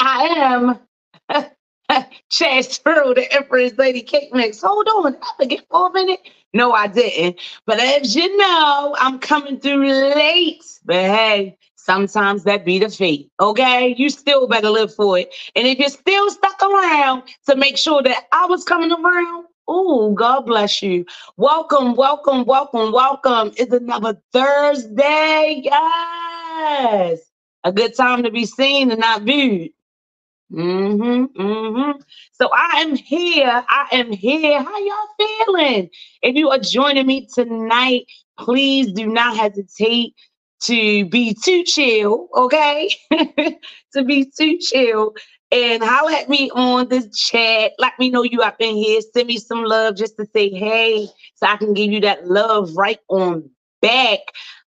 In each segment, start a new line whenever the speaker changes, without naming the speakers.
I am Chad Sparrow, the Empress Lady Cake Mix. Hold on, I forget for a minute? No, I didn't. But as you know, I'm coming through late. But hey, sometimes that be the fate. Okay, you still better live for it. And if you're still stuck around to make sure that I was coming around, Oh, God bless you. Welcome, welcome, welcome, welcome. It's another Thursday. Yes. A good time to be seen and not viewed. Mm-hmm, mm-hmm. So I am here. I am here. How y'all feeling? If you are joining me tonight, please do not hesitate to be too chill, okay? to be too chill and holler at me on this chat. Let me know you up in here. Send me some love just to say hey, so I can give you that love right on back.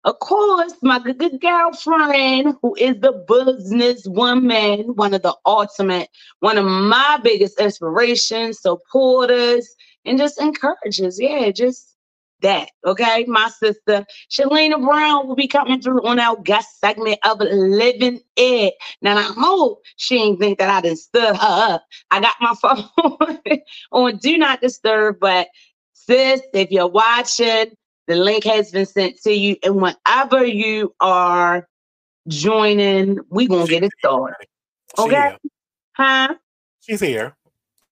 Of course, my good, good girlfriend, who is the business woman, one of the ultimate, one of my biggest inspirations, supporters, and just encourages. Yeah, just that. Okay, my sister Shelena Brown will be coming through on our guest segment of Living It. Now I hope she ain't think that I didn't stir her up. I got my phone on Do Not Disturb, but sis, if you're watching, the link has been sent to you, and whenever you are joining, we gonna get it started. Okay, huh?
She's here.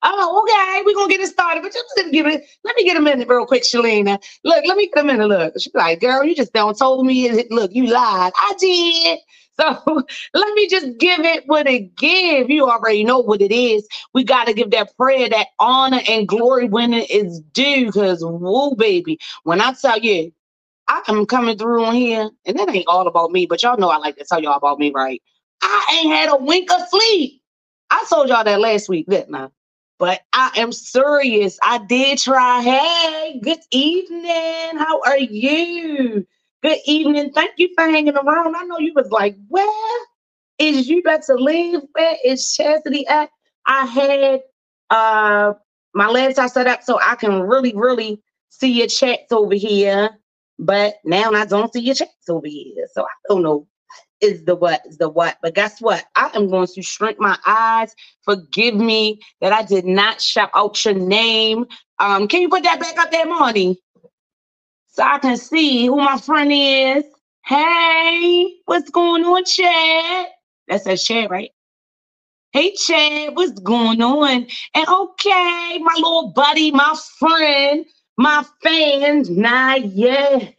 Oh, okay. We're gonna get it started. But you just give it, let me get a minute real quick, Shelena. Look, let me get a minute. Look. She's like, girl, you just don't told me. Look, you lied. I did. So let me just give it what it give. You already know what it is. We got to give that prayer, that honor and glory when it is due. Because whoa, baby, when I tell you, I am coming through on here, and that ain't all about me, but y'all know I like to tell y'all about me, right? I ain't had a wink of sleep. I told y'all that last week, didn't I? But I am serious. I did try. Hey, good evening. How are you? Good evening. Thank you for hanging around. I know you was like, where is you to leave? Where is Chastity at? I had uh my laptop set up so I can really, really see your chats over here. But now I don't see your chats over here. So I don't know is the what is the what. But guess what? I am going to shrink my eyes. Forgive me that I did not shout out your name. Um, can you put that back up there, Marty? So I can see who my friend is. Hey, what's going on, Chad? That says Chad, right? Hey, Chad, what's going on? And okay, my little buddy, my friend, my fans, nah, yeah,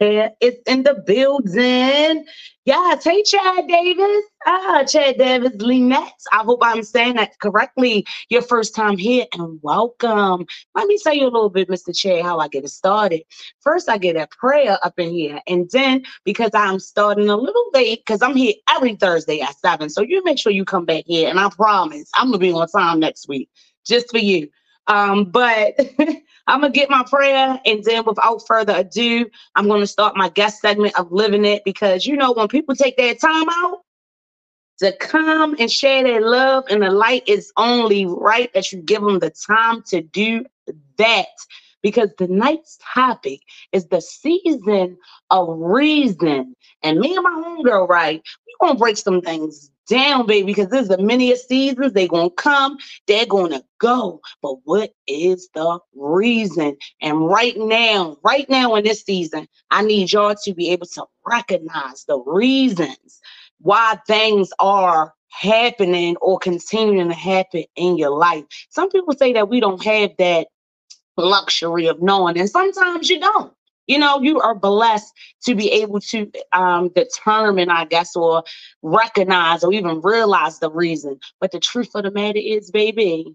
it's in the building. Yes, hey Chad Davis. Ah, Chad Davis Lynette. I hope I'm saying that correctly. Your first time here and welcome. Let me tell you a little bit, Mr. Chad, how I get it started. First, I get a prayer up in here, and then because I'm starting a little late, because I'm here every Thursday at seven. So you make sure you come back here, and I promise I'm gonna be on time next week just for you. Um, but I'm gonna get my prayer, and then without further ado, I'm gonna start my guest segment of living it because you know when people take their time out to come and share their love and the light, is only right that you give them the time to do that. Because tonight's topic is the season of reason. And me and my homegirl, right, we gonna break some things down, baby, because this is the many seasons. They're to come, they're to go. But what is the reason? And right now, right now in this season, I need y'all to be able to recognize the reasons why things are happening or continuing to happen in your life. Some people say that we don't have that luxury of knowing, and sometimes you don't you know, you are blessed to be able to um, determine, I guess, or recognize or even realize the reason. But the truth of the matter is, baby,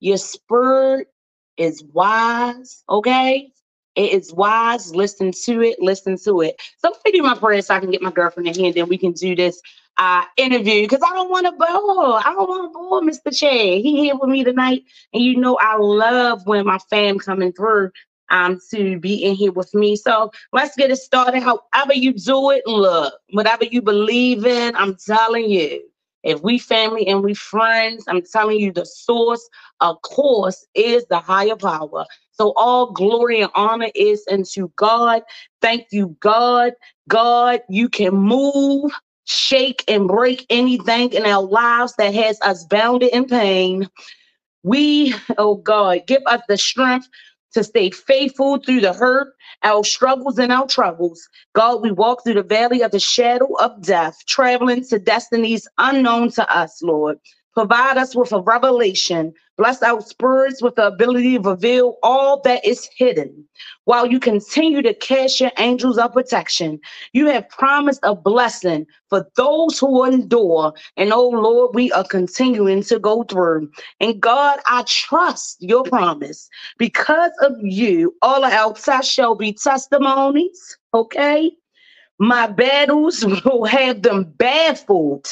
your spirit is wise, okay? It is wise. Listen to it. Listen to it. So do my prayer so I can get my girlfriend in here, and then we can do this uh, interview because I don't want to bore. I don't want to bore Mr. Chad. He here with me tonight, and you know I love when my fam coming through um to be in here with me. So let's get it started. However you do it, look, whatever you believe in, I'm telling you. If we family and we friends, I'm telling you the source, of course, is the higher power. So all glory and honor is unto God. Thank you, God. God, you can move, shake, and break anything in our lives that has us bounded in pain. We, oh God, give us the strength to stay faithful through the hurt, our struggles, and our troubles. God, we walk through the valley of the shadow of death, traveling to destinies unknown to us, Lord. Provide us with a revelation. Bless our spirits with the ability to reveal all that is hidden. While you continue to cast your angels of protection, you have promised a blessing for those who endure. And oh Lord, we are continuing to go through. And God, I trust your promise. Because of you, all tests shall be testimonies. Okay? My battles will have them baffled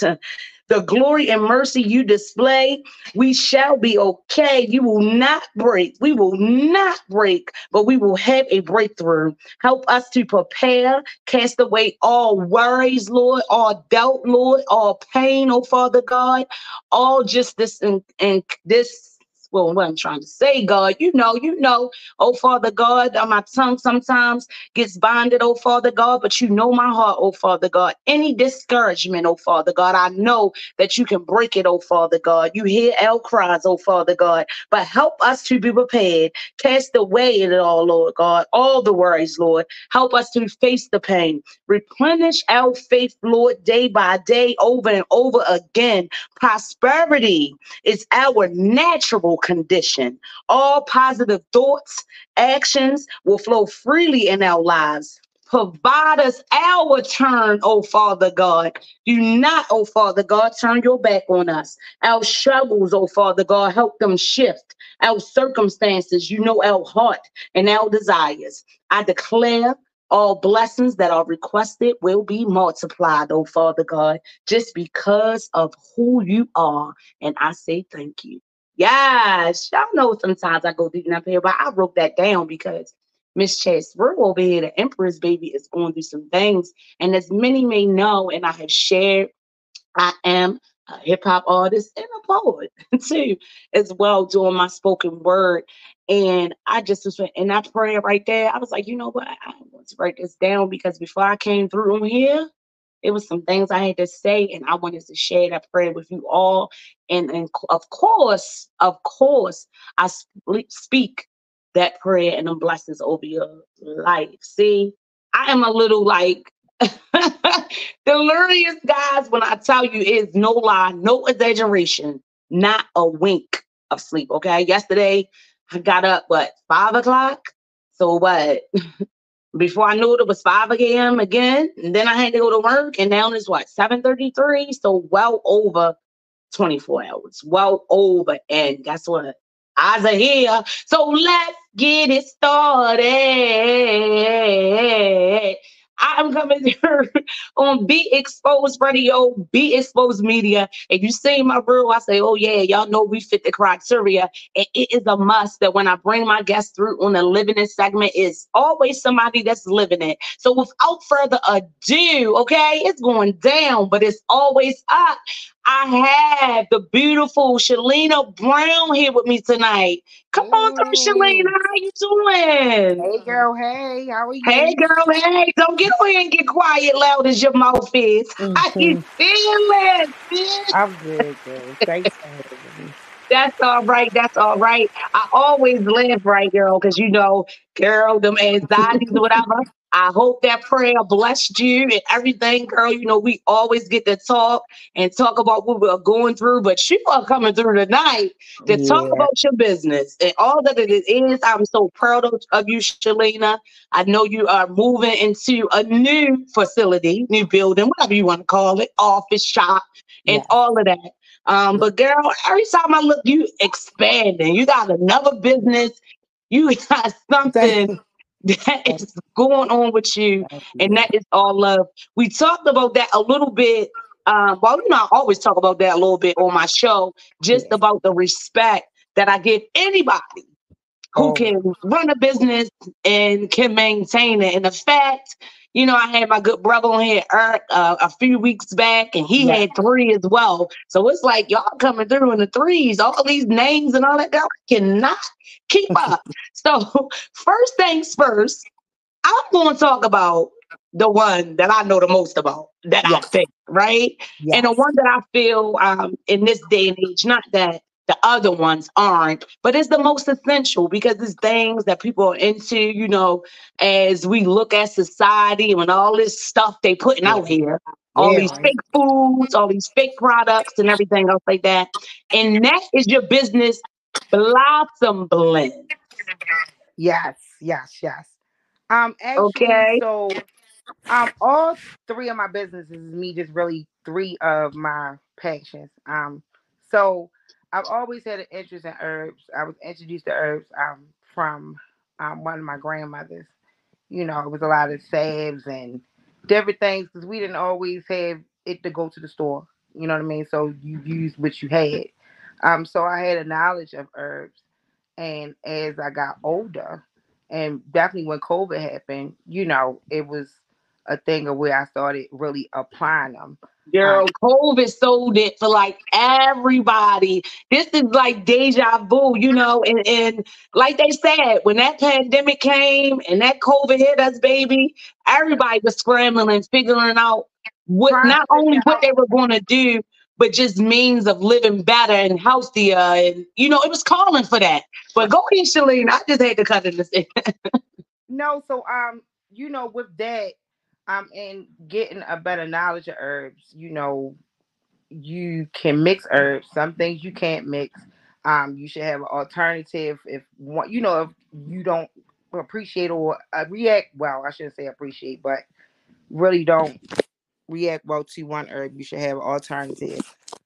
the glory and mercy you display, we shall be okay. You will not break. We will not break, but we will have a breakthrough. Help us to prepare, cast away all worries, Lord, all doubt, Lord, all pain, oh Father God, all just this and, and this well, what I'm trying to say, God. You know, you know, oh Father God, uh, my tongue sometimes gets bonded, oh Father God, but you know my heart, oh Father God. Any discouragement, oh Father God, I know that you can break it, oh Father God. You hear our cries, oh Father God, but help us to be prepared. Cast away it all, Lord God, all the worries, Lord. Help us to face the pain. Replenish our faith, Lord, day by day, over and over again. Prosperity is our natural condition. All positive thoughts, actions will flow freely in our lives. Provide us our turn, oh Father God. Do not, oh Father God, turn your back on us. Our struggles, oh Father God, help them shift. Our circumstances, you know our heart and our desires. I declare all blessings that are requested will be multiplied, oh Father God, just because of who you are. And I say thank you. Yes, y'all know sometimes I go deep enough here, but I wrote that down because Miss Chess, we're over here, the Emperor's baby is going through some things. And as many may know, and I have shared, I am a hip hop artist and a poet too, as well, doing my spoken word. And I just was in that prayer right there. I was like, you know what? I want to write this down because before I came through on here, it was some things I had to say, and I wanted to share that prayer with you all. And, and of course, of course, I speak that prayer and the blessings over your life. See, I am a little like delirious, guys. When I tell you, it's no lie, no exaggeration, not a wink of sleep. Okay, yesterday I got up what five o'clock. So what? Before I knew it, it was 5 a.m. again. And then I had to go to work. And now it's what, 7.33? So well over 24 hours. Well over. And guess what? Eyes are here. So let's get it started. I'm coming here on Be Exposed Radio, Be Exposed Media. And you see my bro, I say, oh yeah, y'all know we fit the criteria. And it is a must that when I bring my guests through on the living it segment, it's always somebody that's living it. So without further ado, okay, it's going down, but it's always up. I have the beautiful Shelena Brown here with me tonight. Come hey. on through, Shelena. How you doing?
Hey, girl. Hey, how are you?
Hey, girl. Hey, don't get away and get quiet loud as your mouth is. Mm-hmm. How you feeling?
I'm good, girl. Thanks for having me.
That's all right. That's all right. I always laugh right, girl, because you know, girl, them anxieties or whatever. I hope that prayer blessed you and everything, girl. You know, we always get to talk and talk about what we're going through, but you are coming through tonight to yeah. talk about your business and all that it is. I'm so proud of, you, Shelena. I know you are moving into a new facility, new building, whatever you want to call it, office, shop, and yeah. all of that. Um, but girl, every time I look, you expanding. You got another business. You got something that is going on with you, and that is all love. We talked about that a little bit. Um, well, you know, I always talk about that a little bit on my show, just
Yeah.
about the respect that I give anybody who
Oh.
can run a business and can maintain it. And the fact, you know, I had my good brother on here, Eric, uh, a few weeks back, and he
Yeah.
had three as well. So it's like y'all coming through in the threes, all these names and all that. I cannot keep up. so first things first, I'm going to talk about the one that I know the most about, that I think, right?
Yes.
And the one that I feel um, in this day and age, not that the other ones aren't, but it's the most essential because it's things that people are into, you know, as we look at society and all this stuff they putting out here, all
Yeah,
these fake foods, all these fake products and everything else like that. And that is your business blossom blend.
Yes, yes, yes. Um, actually,
Okay.
so um, all three of my businesses is me just really three of my passions. Um, so I've always had an interest in herbs. I was introduced to herbs um from um one of my grandmothers. You know, it was a lot of salves and different things because we didn't always have it to go to the store. You know what I mean? So you used what you had. Um, so I had a knowledge of herbs. And as I got older, and definitely when COVID happened, you know, it was a thing of where I started really applying them.
Girl, COVID sold it for like everybody. This is like deja vu, you know, and, and like they said, when that pandemic came and that COVID hit us, baby, everybody was scrambling and figuring out what not only what they were going to do, but just means of living better and healthier. And you know, it was calling for that. But go ahead, Shalene. I just had to cut it.
No, so um, you know, with that, um, and getting a better knowledge of herbs, you know, you can mix herbs. Some things you can't mix. Um, you should have an alternative if one, you know, if you don't appreciate or uh, react well. I shouldn't say appreciate, but really don't react well to one herb. You should have an alternative.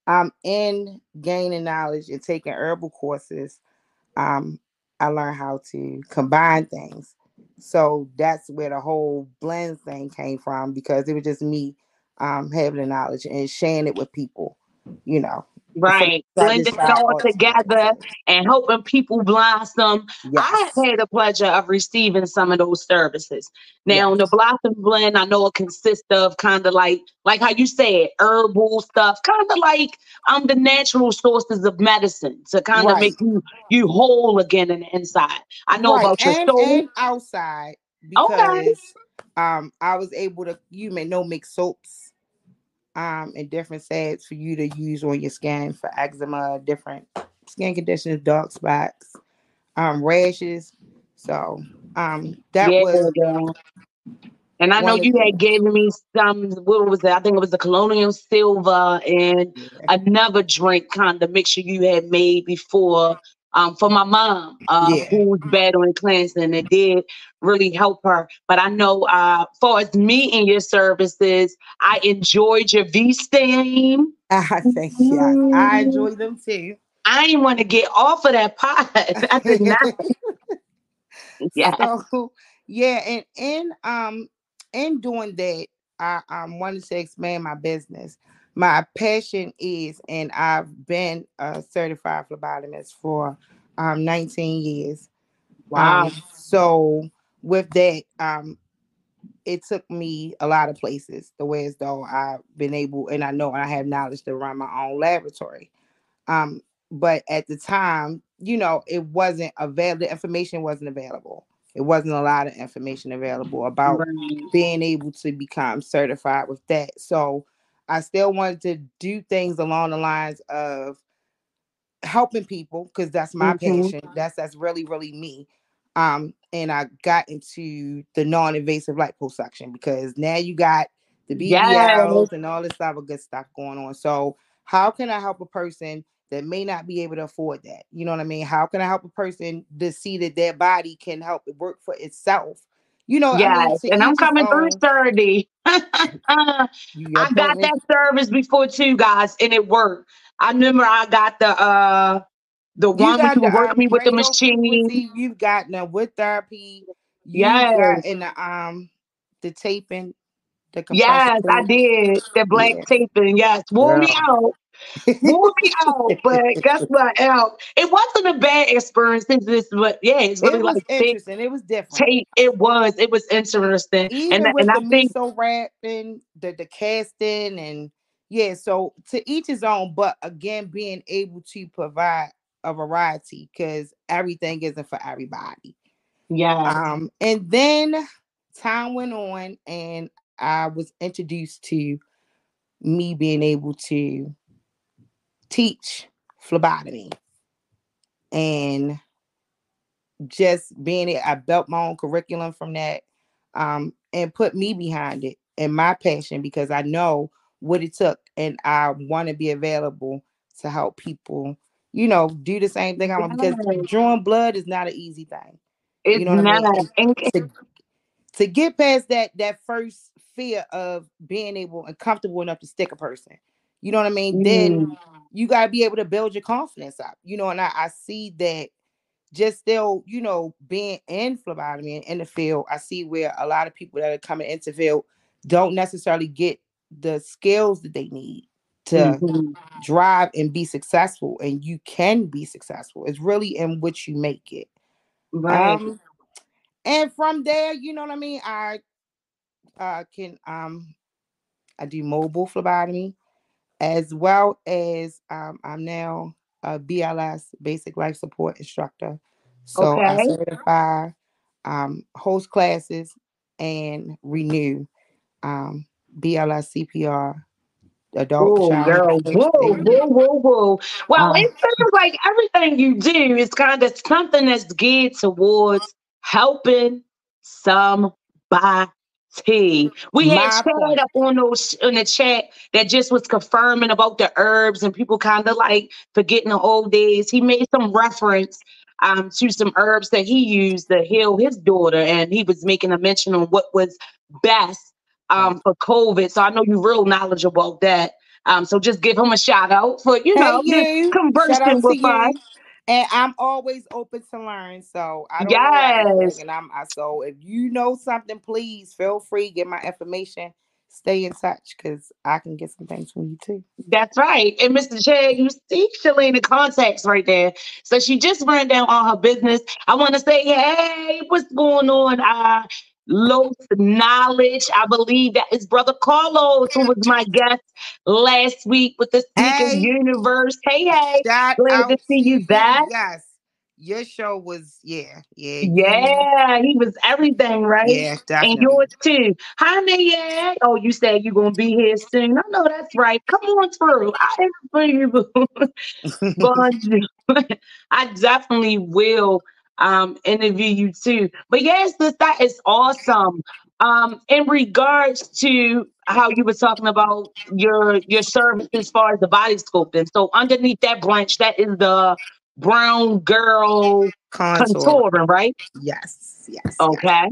Um, in gaining knowledge and taking herbal courses, um, I learned how to combine things. So that's where the whole blend thing came from because it was just me um, having the knowledge and sharing it with people, you know.
Right. Blending it all together and helping people blossom.
Yes.
I had the pleasure of receiving some of those services. Now, the Blossom Blend, I know it consists of kind of like, like how you said, herbal stuff, kind of like um the natural sources of medicine to kind of
Right.
make you you whole again in the inside. I know
Right,
about your
and,
soul.
and outside
Okay.
um I was able to you may know make soaps um and different salves for you to use on your skin for eczema, different skin conditions, dark spots, um rashes. So um that
yeah,
was
girl. And I know you had given me some. What was that? I think it was the colloidal silver and another drink kind of mixture you had made before um, for my mom, uh,
Yeah.
who was battling cancer, and it did really help her. But I know, uh, far as me and your services, I enjoyed your V steam.
I think yeah, I enjoy them too.
I didn't want to get off of that pot. I did not. Yeah.
So yeah, and in um in doing that, I um wanted to expand my business. My passion is, and I've been a certified phlebotomist for um 19 years.
Wow.
Um, so with that, um, it took me a lot of places. The way as though I've been able, and I know I have knowledge to run my own laboratory. Um, but at the time, you know, it wasn't available. The information wasn't available. It wasn't a lot of information available about
Right.
being able to become certified with that. So I still wanted to do things along the lines of helping people because that's my
Mhm.
passion. That's that's really really me. Um, and I got into the non-invasive light pulse liposuction because now you got the BBLs and all this other good stuff going on. So how can I help a person that may not be able to afford that? You know what I mean? How can I help a person to see that their body can help it work for itself? You know, I mean,
Yes, and I'm
each his
coming through
own.
sturdy. I got that service before too, guys, and it worked. I remember I got the uh the one who
got
you
the
work
um,
me with the machine.
You've got now with therapy. You
Yes.
got in the um the taping, the compressor
Yes, I did. The black
Yeah.
taping. Yes. Wore me
Girl.
out. Me out. But guess what? Out. It wasn't a bad experience. Just, but yeah, it's really
it was
like
interesting. It was different.
tape. It was. It was interesting.
Even
and
with
and I
the
think
miso rapping, the the casting, and yeah, so to each his own. But again, being able to provide a variety because everything isn't for everybody.
yeah.
Um, and then time went on, and I was introduced to me being able to teach phlebotomy and just being it, I built my own curriculum from that um, and put me behind it and my passion because I know what it took and I want to be available to help people, you know, do the same thing. I'm because drawing blood is not an easy thing
It's
you know what I mean? To, to get past that that first fear of being able and comfortable enough to stick a person, you know what I mean? Then
Mm,
you got to be able to build your confidence up, you know. And I, I see that just still, you know, being in phlebotomy and in the field, I see where a lot of people that are coming into field don't necessarily get the skills that they need to
mhm.
drive and be successful. And you can be successful. It's really in which you make it.
Right.
Um, and from there, you know what I mean. I uh, can um, I do mobile phlebotomy as well as um, I'm now a BLS basic life support instructor. So I certify, um, host classes, and renew um, BLS CPR, adult
Oh,
child.
girl. Whoa, whoa, whoa, whoa. Well,
Um,
it sounds like everything you do is kind of something that's geared towards helping somebody. We had
My
chat up on those in the chat that just was confirming about the herbs and people kind of like forgetting the old days. He made some reference um to some herbs that he used to heal his daughter, and he was making a mention on what was best um for COVID. So I know you're real knowledgeable about that. Um, so just give him a shout out for you
Hey
know
you,
conversing with us.
And I'm always open to learn. So I don't
Yes,
everything. And I'm I so if you know something, please feel free, get my information, stay in touch because I can get some things from you too.
that's right. And Mr. Chad, you see Shalene contacts right there. So she just ran down all her business. I want to say, hey, what's going on? Uh Los Knowledge. I believe that is Brother Carlos, who was my guest last week with the Sneaker
Hey,
Universe. Hey, hey, glad to
to
see you back.
Yes. Your show was yeah, yeah,
Yeah, he was everything, right?
yeah, definitely.
And yours too. Hi, Nayad. Oh, you said you're gonna be here soon. I know that's right. Come on through. I am for you. boo. I definitely will um interview you too. But yes, this that is awesome. Um, in regards to how you were talking about your your service as far as the body sculpting. So underneath that branch, that is the brown girl
Contour.
contouring, right?
Yes, yes, yes.
Okay.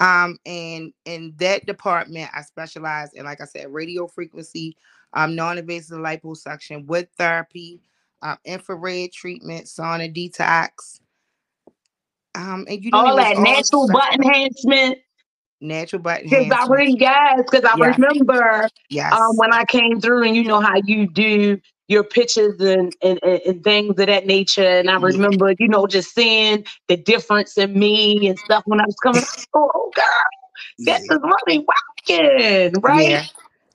Um, and in that department, I specialize in, like I said, radio frequency, um, non-invasive liposuction with therapy, um, infrared treatment, sauna detox. Um, and you know,
All that
all
natural butt enhancement.
natural butt
Because I
enhancement.
really yes, because I
Yeah.
remember
Yes.
um when I came through and you know how you do your pictures and, and, and, things of that nature. And I
Yeah.
remember, you know, just seeing the difference in me and stuff when I was coming. Oh, oh girl,
yeah.
this is really rocking, right?
Yeah.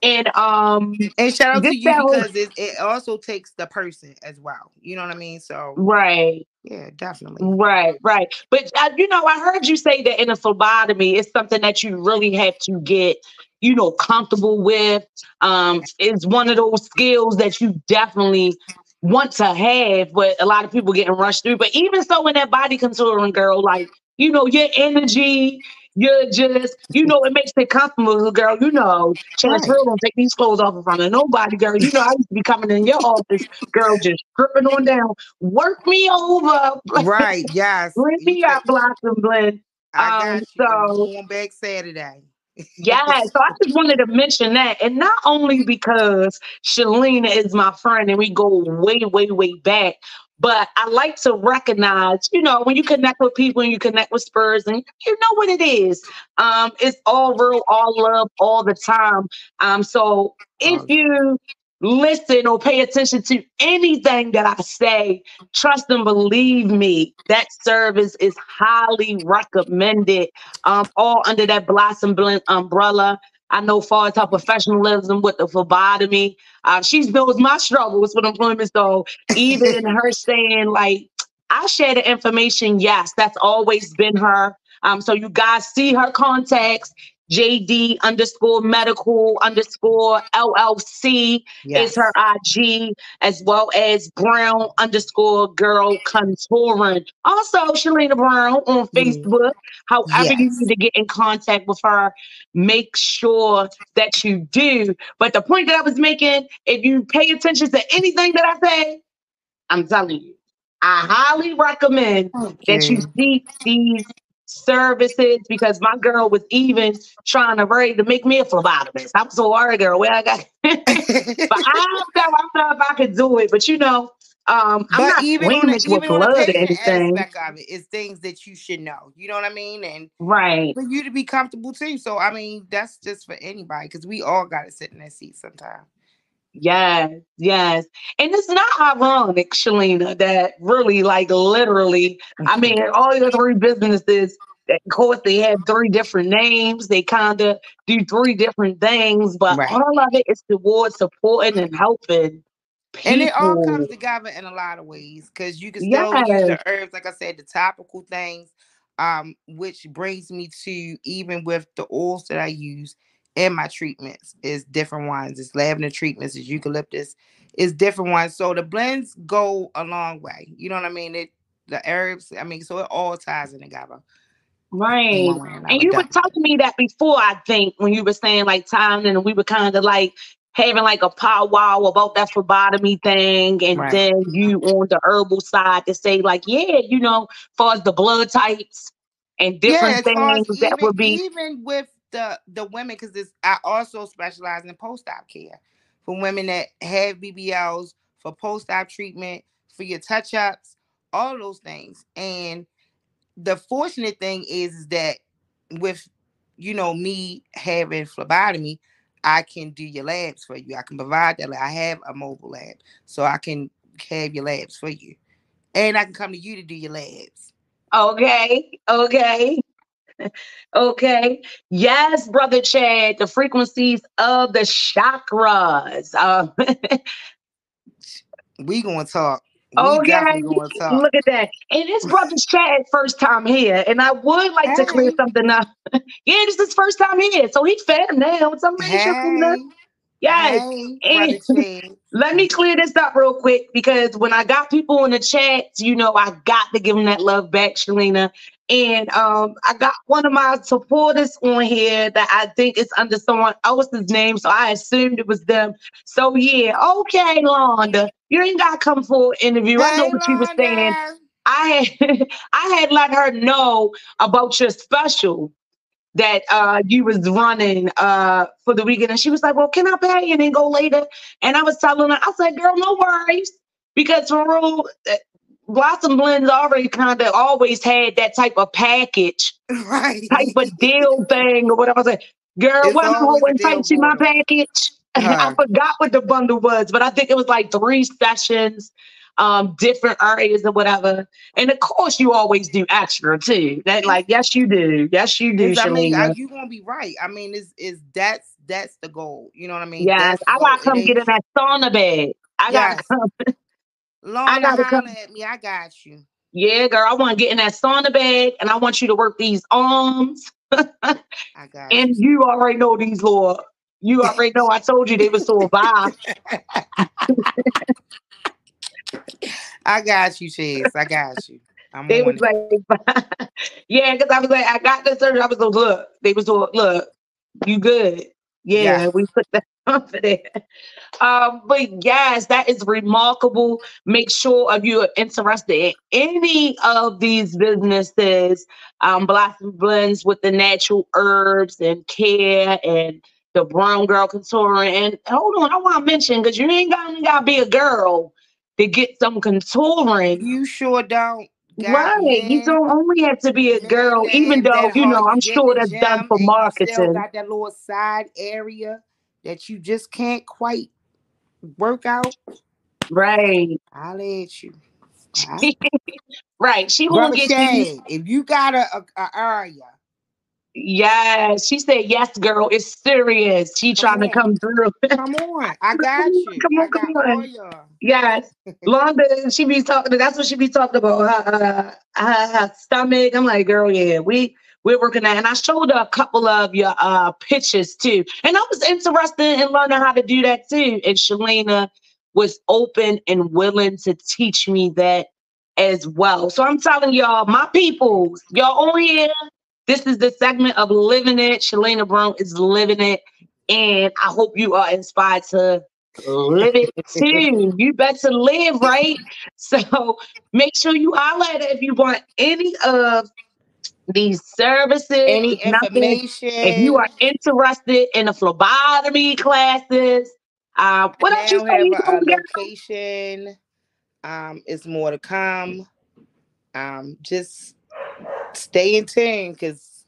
And um
And shout out to you because it, it also takes the person as well. You know what I mean? So
right.
Yeah, definitely.
Right, right. But uh, you know, I heard you say that in a phlebotomy, it's something that you really have to get, you know, comfortable with. Um, it's one of those skills that you definitely want to have, but a lot of people getting rushed through. But even so, in that body contouring, girl, like you know, your energy, you're just, you know, it makes it comfortable, girl. You know, Chance
Right.
Don't take these clothes off in front of nobody, girl. You know, I used to be coming in your office, girl, just stripping on down. Work me over.
Right. Yes.
Bring
You
me
said-
out, Blossom Blend.
I got
Um,
you.
so-
back Saturday.
Yeah, so I just wanted to mention that. And not only because Shelena is my friend and we go way, way, way back, But I like to recognize, you know, when you connect with people and you connect with Spurs and you know what it is. Um, it's all real, all love, all the time. Um, so if you listen or pay attention to anything that I say, trust and believe me, that service is highly recommended. Um, all under that Blossom Blend umbrella. I know far as her professionalism with the phlebotomy. Uh, she knows my struggles with employment. So even her saying like, I share the information. Yes, that's always been her. Um, so you guys see her contacts. JD underscore medical underscore LLC yes. is her IG, as well as Brown underscore girl contouring. Also, Shelena Brown on mm-hmm. Facebook. However, yes. you need to get in contact with her, make sure that you do. But the point that I was making, if you pay attention to anything that I say, I'm telling you, I highly recommend okay. that you seek these services because my girl was even trying to ready to make me a phlebotomist. I'm so worried, girl. Where I got, but I don't know. I don't know if I could do it. But you know, um, I'm not even on a, even on
or anything. Aspect of it is things that you should know. You know what I mean? And
right
for you to be comfortable too. So I mean, that's just for anybody because we all got to sit in that seat sometimes.
Yes, yes. And it's not ironic, Shelena, that really, like, literally, I mean, all the three businesses, of course, they have three different names. They kind of do three different things, but right. all of it is towards supporting and helping. People.
And it all comes together in a lot of ways because you can still yes. use the herbs, like I said, the topical things, um, which brings me to even with the oils that I use in my treatments is different ones. It's lavender treatments, it's eucalyptus, it's different ones. So the blends go a long way. You know what I mean? It the herbs, I mean, so it all ties in together.
Right. And you were telling me that before, I think, when you were saying like time and we were kind of like having like a powwow about oh, that phlebotomy thing. And right. then you mm-hmm. on the herbal side to say, like, yeah, you know, as far as the blood types and different yeah, things that
even,
would be
even with the the women because I also specialize in post op care for women that have BBLs for post op treatment for your touch ups, all those things. And the fortunate thing is, is that with you know me having phlebotomy, I can do your labs for you. I can provide that. I have a mobile lab, so I can have your labs for you, and I can come to you to do your labs.
Okay, okay. Okay. Yes, brother Chad, the frequencies of the chakras. Uh,
we gonna talk.
We okay, talk. look at that. And this Brother Chad first time here, and I would like hey. to clear something up. yeah, this is his first time here, so he's fam now. Somebody hey. Yes. Hey, let me clear this up real quick because when I got people in the chat, you know, I got to give them that love back, Shelena. And um, I got one of my supporters on here that I think is under someone else's name, so I assumed it was them. So yeah, okay, Londa, you ain't got to come for an interview. Hey, I know what Londa. you were saying. I had I had let her know about your special that uh, you was running uh, for the weekend, and she was like, "Well, can I pay and then go later?" And I was telling her, I said, "Girl, no worries." Because for real, Blossom Blends already kind of always had that type of package,
right?
Type of deal thing or whatever. I said, girl, it's what am I type to my package? I forgot what the bundle was, but I think it was like three sessions, um, different areas or whatever. And of course, you always do extra too. That like, yes, you do. Yes, you do. I mean,
you gonna be right. I mean, is is that's that's the goal. You know what I mean?
Yes, I gotta come get in that sauna bed. I yes. gotta come.
Lord, I gotta come at me. I got you.
Yeah, girl. I want to get in that sauna bag and I want you to work these arms. I got and you. you already know these, Lord. You already know I told you they were so bad.
I got you, Chase. I got you.
I'm they was it. like, yeah, because I was like, I got the surgery. I was like, look, they was like, look, you good. Yeah, yeah. we put that on for there. Um, but yes, that is remarkable. Make sure if you're interested in any of these businesses, um, Blossom Blends with the natural herbs and care and the brown girl contouring. And hold on, I want to mention because you ain't got to be a girl to get some contouring.
You sure don't.
Right. You don't only have to be a girl, even though, you know, I'm sure that's done for marketing. Still
got that little side area that you just can't quite work out.
Right.
I'll let you.
right. She won't get
Shade, If you got a, a, a area.
Yeah, she said, "Yes, girl, it's serious." She trying to come through.
come on, I got you. come on, come on.
Yes, Londa. She be talking. That's what she be talking about. Her, uh, her, her stomach. I'm like, girl, yeah, we we're working at. And I showed her a couple of your uh pictures too, and I was interested in learning how to do that too. And Shelena was open and willing to teach me that as well. So I'm telling y'all, my people, y'all on here. This is the segment of living it. Shelena Brown is living it. And I hope you are inspired to live it too. you better live, right? So make sure you highlight it if you want any of these services,
any information.
If you are interested in the phlebotomy classes, uh, what else you
have a, a location. Um, it's more to come. Um, just stay in tune because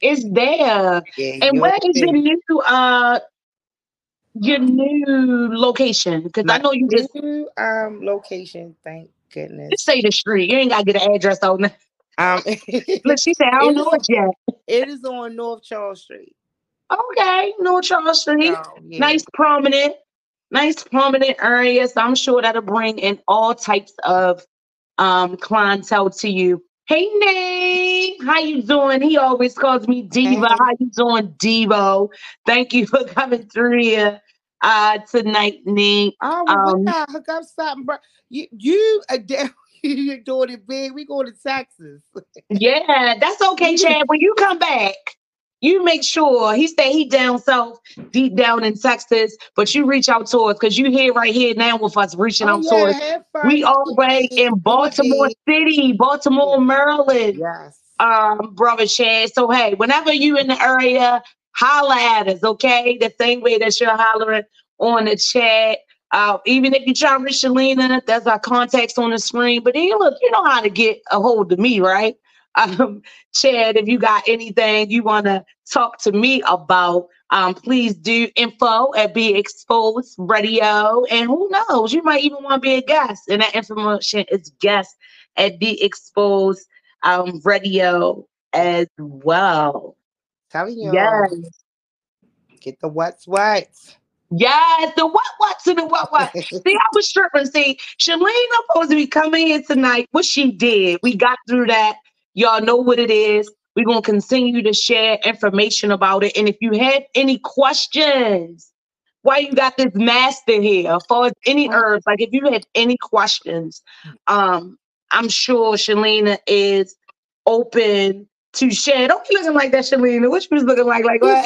it's there. Yeah, and where is your new uh your new location? Because I know you just
new, um location. Thank goodness.
Just say the street. You ain't gotta get an address on that. Um, Look, she said I don't know it yet.
It is on North Charles Street.
Okay, North Charles Street. Oh, yeah. Nice, prominent, nice, prominent area. So I'm sure that'll bring in all types of um clientele to you. Hey Nate, how you doing? He always calls me Diva. Hey. How you doing, Devo? Thank you for coming through here uh tonight, Nate.
Oh, well, um, we hook up something, bro. You you uh, you're doing it big. We going to Texas.
yeah, that's okay, Chad. When you come back, you make sure he stay he down south, deep down in Texas, but you reach out to us because you here right here now with us reaching oh, out yeah, to us. We all way in Baltimore City, Baltimore, Maryland.
Yes.
Um, brother Chad. So hey, whenever you in the area, holler at us, okay? The same way that you're hollering on the chat. Uh, even if you try to reach Shelena, there's our contacts on the screen. But then you look, you know how to get a hold of me, right? Um, Chad, if you got anything you want to talk to me about, um, please do info at Be Exposed Radio. And who knows, you might even want to be a guest. And that information is guest at Be Exposed um, Radio as well.
Telling you, yes. Get the what's what.
Yes, the what what's and the what what. see, I was tripping. See, Shalene supposed to be coming in tonight. What she did, we got through that. Y'all know what it is. We're going to continue to share information about it. And if you have any questions, why you got this master here, as far as any herbs, like if you have any questions, um, I'm sure Shelena is open to share. Don't be looking like that, Shelena. What you was looking like? Like what?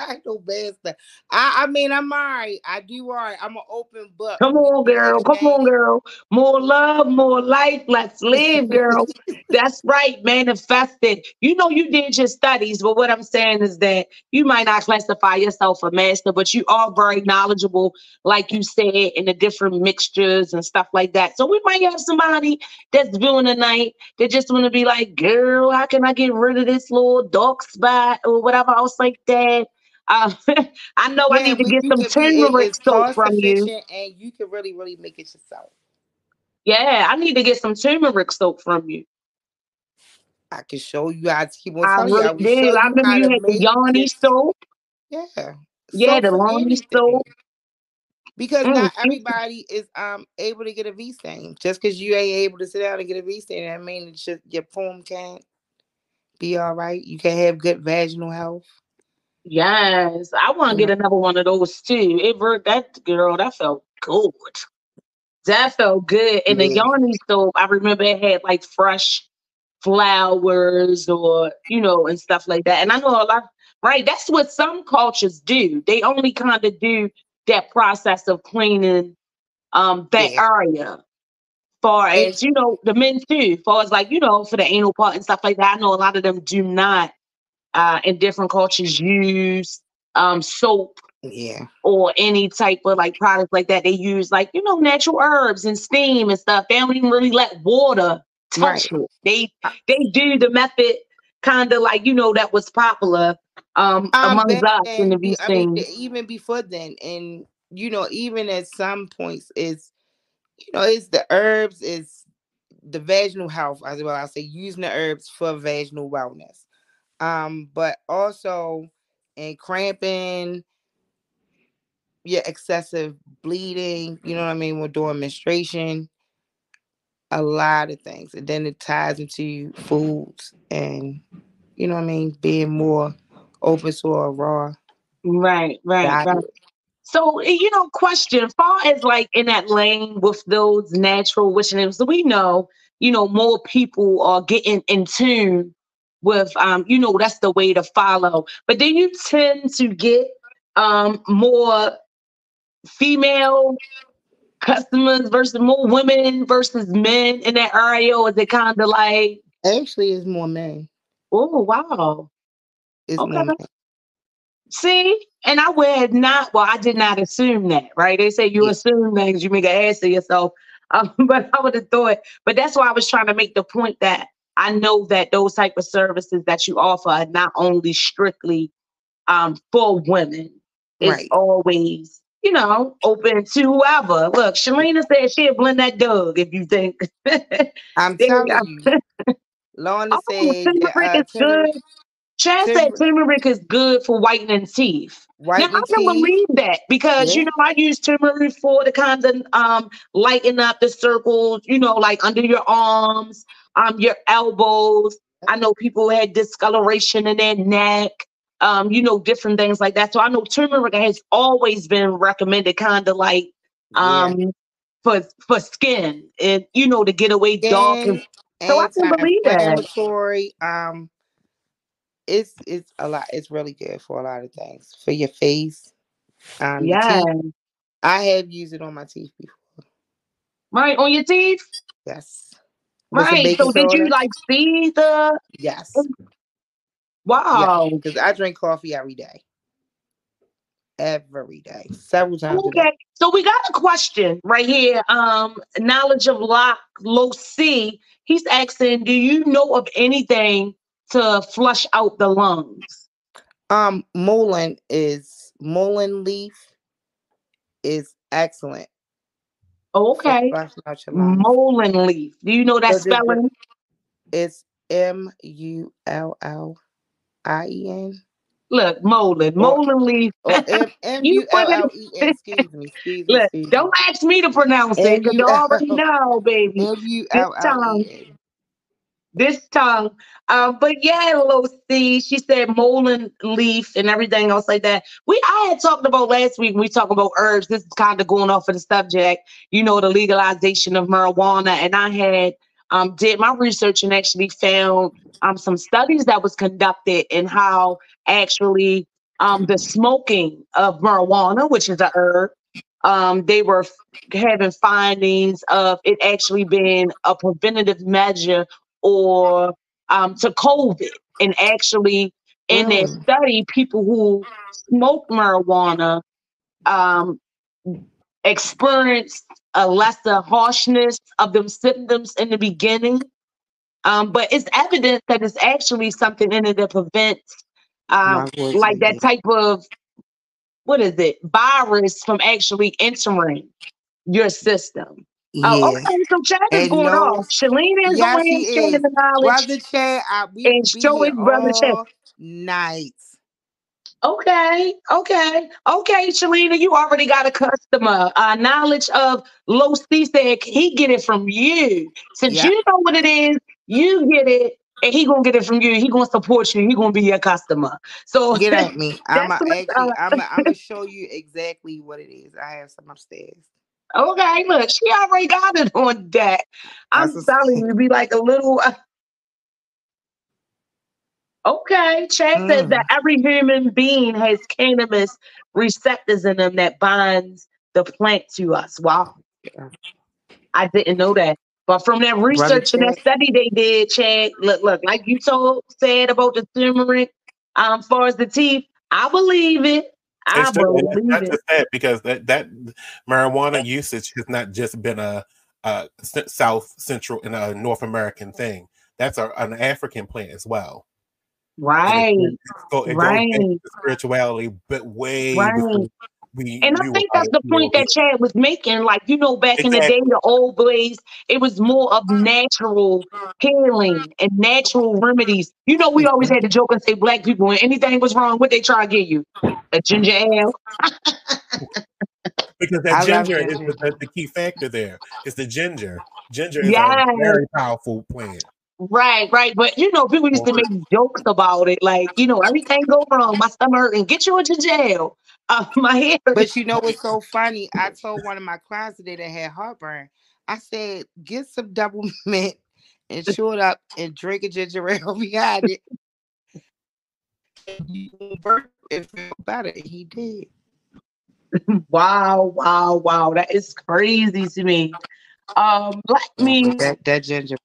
I know bad stuff. I, I mean, I'm all right. I do all right. I'm an open book.
Come on, girl. Come on, girl. More love, more life. Let's live, girl. That's right. Manifest it. You know, you did your studies, but what I'm saying is that you might not classify yourself a master, but you are very knowledgeable, like you said, in the different mixtures and stuff like that. So we might have somebody that's viewing tonight that just want to be like, girl, how can I get rid rid of this little dark spot or whatever else like that. Uh, I know yeah, I need to get some turmeric soap from you.
And you can really, really make it yourself.
Yeah, I need to get some turmeric soap from you.
I can show you. I keep on
I really did. I remember you had the Yoni soap.
Yeah.
Yeah, the Yoni soap.
Because mm, not everybody is um able to get a V steam. Just because you ain't able to sit down and get a V steam, I mean, it's just your poem can't be all right. You can have good vaginal health.
Yes, I want to get another one of those too. It worked. That girl, that felt good. That felt good. And yeah. the Yoni soap, I remember it had like fresh flowers or you know and stuff like that. And I know a lot. Right, that's what some cultures do. They only kind of do that process of cleaning um that yeah. area far as you know the men too far as like you know for the anal part and stuff like that i know a lot of them do not uh in different cultures use um soap
Yeah.
Or any type of like products like that. They use like, you know, natural herbs and steam and stuff. They don't even really let water touch right. it. They they do the method kind of like, you know, that was popular um, um among us in the be, I mean,
even before then. And you know, even at some points is you know, it's the herbs, is the vaginal health as well. I say using the herbs for vaginal wellness. Um, but also in cramping, yeah, excessive bleeding, you know what I mean, we're doing menstruation, a lot of things. And then it ties into foods and you know what I mean, being more open to a raw.
Right, right, right. So, you know, question, far as like in that lane with those natural wishing so we know, you know, more people are getting in tune with um, you know, that's the way to follow. But then you tend to get um more female customers versus more women versus men in that area, or is it kind of like
actually it's more men?
Oh wow.
It's okay. more men.
See, and I would not. Well, I did not assume that, right? They say you yeah. assume things, you make an ass of yourself. Um, but I would have thought. But that's why I was trying to make the point that I know that those type of services that you offer are not only strictly um, for women. It's right. always, you know, open to whoever. Look, Shelena said she'll blend that dog if you think.
I'm telling you. Lorna oh, said, uh,
good. Chad said turmeric is good for whitening teeth. Whitening now I can teeth. believe that because yeah. you know I use turmeric for the kind of um lighten up the circles, you know, like under your arms, um, your elbows. I know people had discoloration in their neck, um, you know, different things like that. So I know turmeric has always been recommended, kind of like um yeah. for for skin and you know to get away skin, dark. And, so I can believe that.
Um it's it's a lot. It's really good for a lot of things for your face. Um, yeah, I have used it on my teeth before.
Right on your teeth.
Yes.
Right. So did you like see the?
Yes.
Wow.
Because I drink coffee every day. Every day, several times.
Okay, so we got a question right here. Um, knowledge of lock low C. He's asking, do you know of anything to flush out the lungs?
Um, mullein is mullein leaf is excellent.
okay. Mullein leaf. Do you know that so spelling?
It's M U L L I E N.
Look, Mullen, Mullen leaf.
M U L L E N. Excuse me. Excuse
Look, don't ask me to pronounce it because you already know, baby.
M U L L E N
this tongue. Uh, but yeah, C, she said mullein leaf and everything else like that. We I had talked about last week. We talked about herbs. This is kind of going off of the subject, you know, the legalization of marijuana. And I had um, did my research and actually found um, some studies that was conducted in how actually um, the smoking of marijuana, which is a herb, um, they were having findings of it actually being a preventative measure or um, to COVID. And actually, in mm. their study, people who smoke marijuana um, experienced a lesser harshness of them symptoms in the beginning. Um, but it's evident that it's actually something in it that prevents um, like that type of what is it virus from actually entering your system. Oh, yeah. Oh, okay. So Chad is and going no, off. Shelena is yes, going in, sharing the knowledge.
Brother Chad, I, we
and showing brother Chad.
Nights.
Okay, okay, okay, Shelena, you already got a customer. Uh, knowledge of low C said he get it from you. Since you know what it is, you get it, and he gonna get it from you. He gonna support you. He gonna be your customer. So
get at me. I'm gonna I'm gonna show you exactly what it is. I have some upstairs.
Okay, look, she already got it on deck. I'm telling you, be like a little. Uh... Okay, Chad mm. says that every human being has cannabis receptors in them that binds the plant to us. Wow, I didn't know that. But from that research and that study they did, Chad, look, look, like you told said about the turmeric, um, far as the teeth, I believe it. I believe not it.
just that because that that marijuana usage has not just been a, a South Central and a North American thing. That's a, an African plant as well.
Right. It,
it, it right. spirituality, but way right.
We, and I think that's the point that Chad was making. Like, you know, back exactly. in the day, the old ways, it was more of mm-hmm. natural healing and natural remedies. You know, we always had to joke and say black people when anything was wrong, what they try to get you? A ginger ale.
because that I ginger is the, the, key factor there. It's the ginger. Ginger is yes. a very powerful plant.
Right, right. But you know, people used to make jokes about it. Like, you know, everything go wrong, my stomach and get you into jail. Uh, my hair.
But you know what's so funny? I told one of my clients today that had heartburn. I said, get some double mint and chew it up and drink a ginger ale behind it. it if you feel better. He did.
wow, wow, wow. That is crazy to me. Um, black me
that, that ginger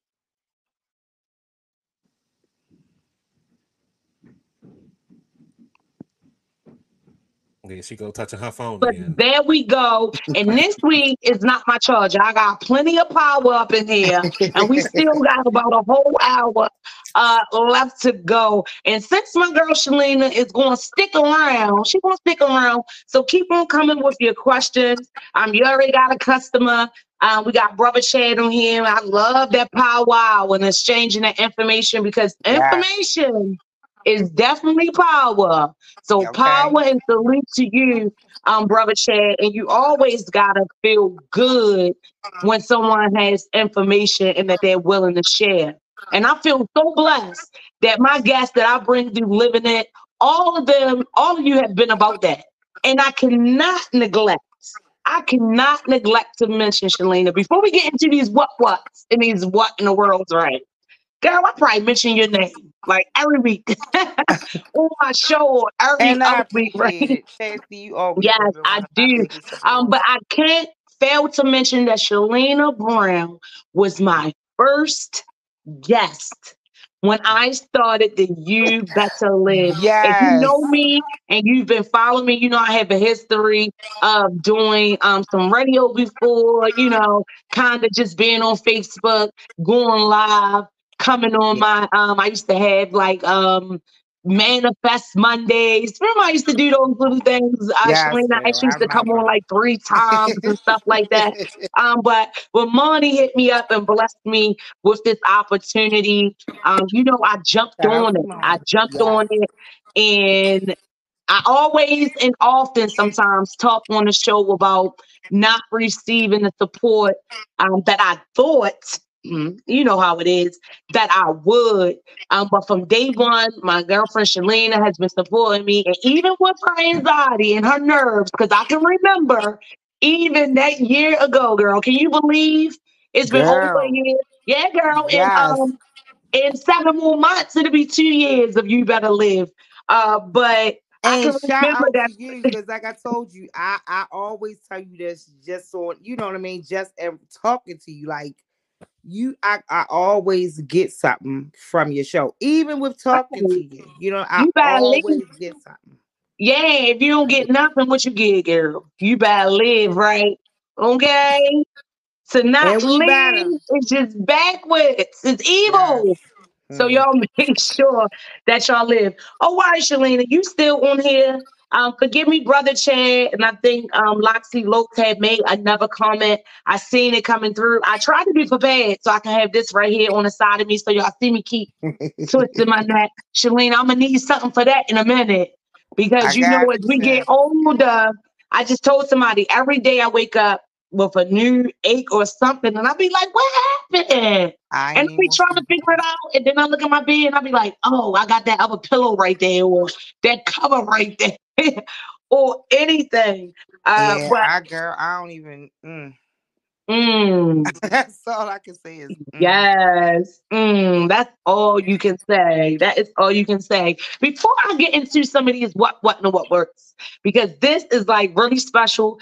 There she go touching her phone
but
again.
There we go. And this week is not my charger. I got plenty of power up in here, and we still got about a whole hour uh, left to go. And since my girl Shelena is going to stick around, she's going to stick around. So keep on coming with your questions. Um, you already got a customer. Um, we got Brother Chad on here. I love that powwow and exchanging that information because information is definitely power. So okay. power and salute to you, um, brother Chad. And you always gotta feel good when someone has information and that they're willing to share. And I feel so blessed that my guests that I bring to living it, all of them, all of you have been about that. And I cannot neglect, I cannot neglect to mention, Shelena before we get into these what what's and these what in the world's right. Girl, I probably mention your name like every week on my show every and other week, right? you always yes, I do. Um, but I can't fail to mention that Shelena Brown was my first guest when I started the You Better Live.
Yes.
If you know me and you've been following me, you know I have a history of doing um, some radio before, you know, kind of just being on Facebook, going live coming on my um I used to have like um manifest Mondays. Remember, I used to do those little things. Uh, yes, Shelena I used to come on like three times and stuff like that. Um, but when Monty hit me up and blessed me with this opportunity, um, you know, I jumped on it. I jumped yes. on it, and I always and often sometimes talk on the show about not receiving the support um, that I thought Mm-hmm. You know how it is that I would. Um, but from day one, my girlfriend Shelena has been supporting me, and even with her anxiety and her nerves, because I can remember even that year ago, girl. Can you believe it's been girl. over a year? Yeah, girl. Yes. And um, in seven more months, it'll be two years of you better live. Uh, but
and shout out that. to you because, like I told you, I I always tell you this just so you know what I mean. Just talking to you, like you I, I always get something from your show, even with talking to you. You know, I you always live. get something.
Yeah, if you don't get nothing, what you get, girl? You better live right. Okay. To not live is just backwards. It's evil. So mm. y'all make sure that y'all live. Oh, why, Shelena? You still on here? Um, forgive me, brother Chad, and I think um Loxy Lopes had made another comment. I seen it coming through. I tried to be prepared so I can have this right here on the side of me, so y'all see me keep twisting my neck. Shelena, I'm gonna need something for that in a minute because I you know as we get older, I just told somebody every day I wake up with a new ache or something, and I'll be like, "What happened?" I and be trying to figure it out, and then I look at my bed and I'll be like, "Oh, I got that other pillow right there, or that cover right there, or anything."
Uh, yeah, but, I girl, I don't even. Mm. Mm. that's all I can say is mm.
yes. Mm, that's all you can say. That is all you can say. Before I get into some of these what what and what works, because this is like really special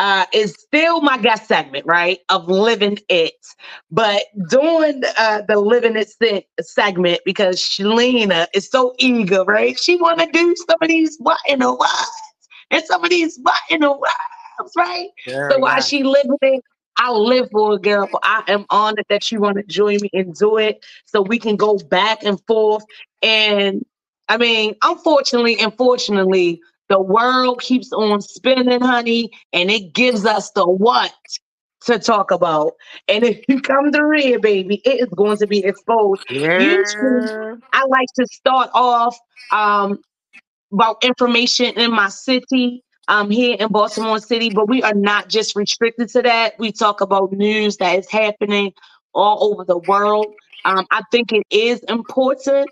uh, is still my guest segment, right? Of living it, but doing uh, the living it segment because Shelena is so eager, right? She want to do some of these what in a what and some of these button wives, right?
Girl,
so while
yeah.
she living it, I live for it, girl. But I am honored that you want to join me and do it so we can go back and forth. And I mean, unfortunately, unfortunately, the world keeps on spinning, honey, and it gives us the what to talk about. And if you come to read, baby, it is going to be exposed. Usually,
Girl.
I like to start off um, about information in my city um, here in Baltimore City, but we are not just restricted to that. We talk about news that is happening all over the world. Um, I think it is important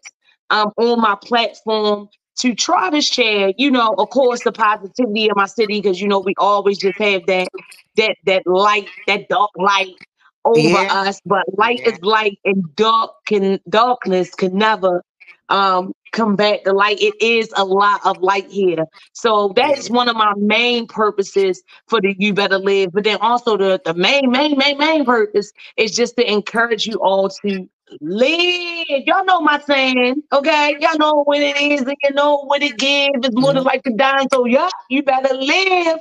um, on my platform to try to share, you know, of course, the positivity of my city, because you know we always just have that that that light, that dark light over
Yeah.
us. But light
Yeah.
is light, and dark can darkness can never um combat the light. It is a lot of light here. So that is one of my main purposes for the You Better Live. But then also the, the main, main, main, main purpose is just to encourage you all to live. Y'all know my saying, okay? Y'all know what it is and you know what it gives. It's more than like the dime. So yeah, you better live.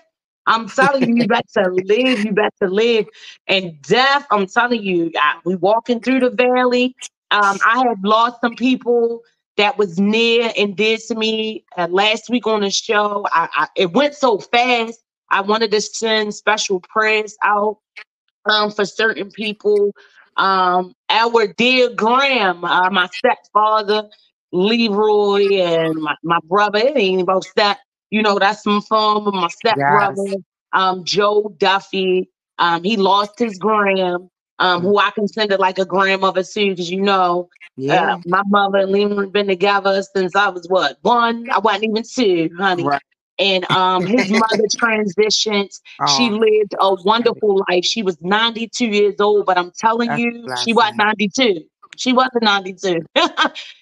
I'm telling you, you better live. You better live. And death, I'm telling you, I, we walking through the valley. Um, I have lost some people that was near and dear to me uh, last week on the show. I, I it went so fast. I wanted to send special prayers out um, for certain people. Um, our dear Graham, uh, my stepfather, Leroy, and my, my brother. It ain't about step. You know, that's my father, my stepbrother, um, Joe Duffy. Um, he lost his Graham, um, who I consider like a grandmother too, because you know,
Yeah.
uh, my mother and Leroy have been together since I was what one? I wasn't even two, honey.
right.
And um, his mother transitioned. She
Oh,
lived a wonderful life. She was 92 years old, but I'm telling
That's
you, she wasn't 92. She wasn't 92.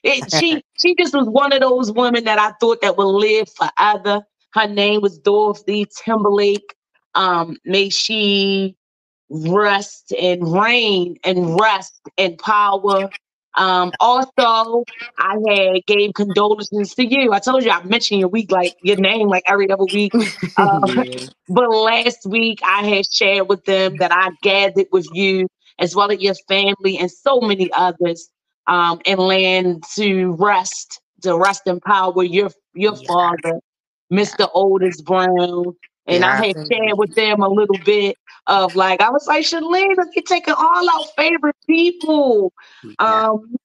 it, she she just was one of those women that I thought that would live forever. Her name was Dorothy Timberlake. Um, may she rest and reign and rest and power. Um, also, I had gave condolences to you. I told you I mentioned your week like your name like every other week. Uh,
yeah.
but last week I had shared with them that I gathered with you as well as your family and so many others um, and land to rest, to rest in power. Your your
Yeah.
father, Mr. Otis Brown. And I had shared with them a little bit of like, I was like, Shelena, you're taking all our favorite people.
Yeah.
Um,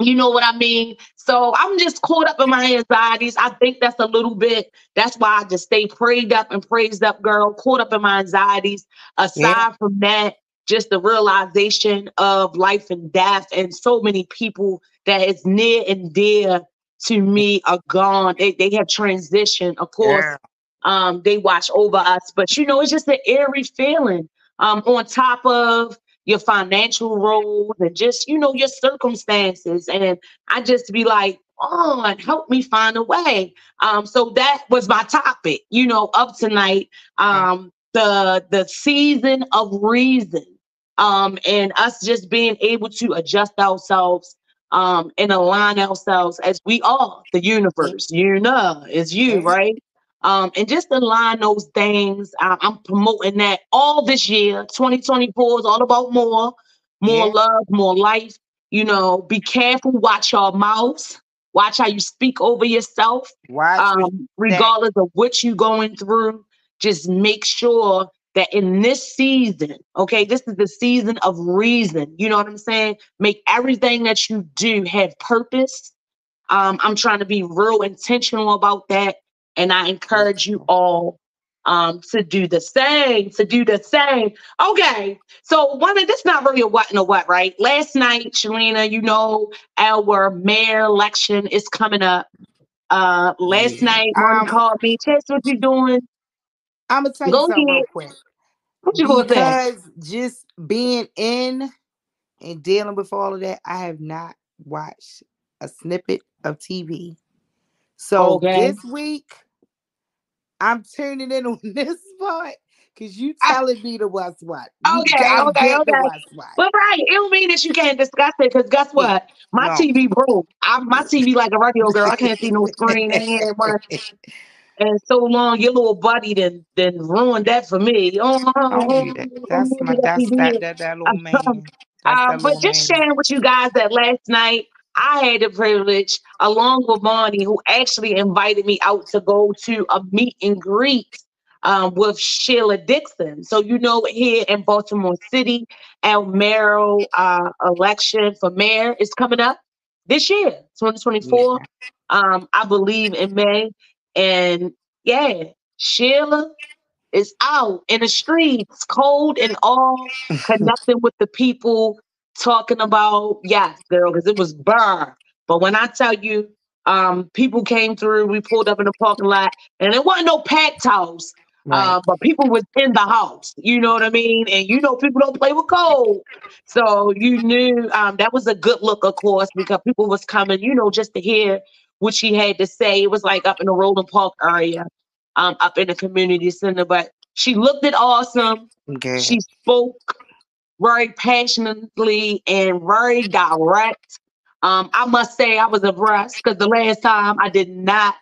you know what I mean? So I'm just caught up in my anxieties. I think that's a little bit, that's why I just stay prayed up and praised up, girl, caught up in my anxieties. Aside
Yeah.
from that, just the realization of life and death, and so many people that is near and dear to me are gone. They they have transitioned. Of course,
Girl.
Um, they watch over us. But you know, it's just an eerie feeling. Um, on top of your financial roles and just you know your circumstances, and I just be like, on, help me find a way. Um, so that was my topic, you know, of tonight. Um, the the season of reason, um, and us just being able to adjust ourselves um and align ourselves as we are the universe. You know, it's you, right? Um, and just align those things. I- I'm promoting that all this year. 2024 is all about more, more
Yeah.
love, more life. You know, be careful, watch your mouths, watch how you speak over yourself. Um, regardless of what you're going through, just make sure that in this season, okay, this is the season of reason. You know what I'm saying? Make everything that you do have purpose. Um, I'm trying to be real intentional about that. And I encourage you all um, to do the same, to do the same. Okay, so one of this not really a what and a what, right? Last night, Shelena, you know, our mayor election is coming up. Uh, last
Yeah.
night, one
Um,
called me, Chas, what you doing?
I'm gonna tell you something
ahead.
real quick.
What you gonna say?
Because just being in and dealing with all of that, I have not watched a snippet of TV. So
Okay.
this week, I'm tuning in on this part because you
I-
telling me to watch what. You
Okay, okay, okay. But right, it don't mean that you can't discuss it because guess what? My
No.
TV broke. I, my TV like a radio girl. I can't see no screen. I ain't had one. and so long your little buddy then then ruined that for me. Oh,
that. That's my that's that that, that little man.
Uh, but just man. sharing with you guys that last night I had the privilege, along with Bonnie, who actually invited me out to go to a meet and greet um, with Sheila Dixon. So, you know, here in Baltimore City, our mayoral uh, election for mayor is coming up this year, 2024. Yeah. Um, I believe in May. And yeah, Sheila is out in the streets, cold and all, connecting with the people, talking about, yes, girl, because it was burr. But when I tell you, um, people came through, we pulled up in the parking lot, and it wasn't no packed house. Right. Uh, but people was in the house, you know what I mean? And you know, people don't play with cold. So you knew um, that was a good look, of course, because people was coming, you know, just to hear what she had to say. It was like up in the Roland Park area, um, up in the community center. But she looked it awesome. Okay. She spoke very passionately and very direct. Um, I must say I was impressed because the last time I did not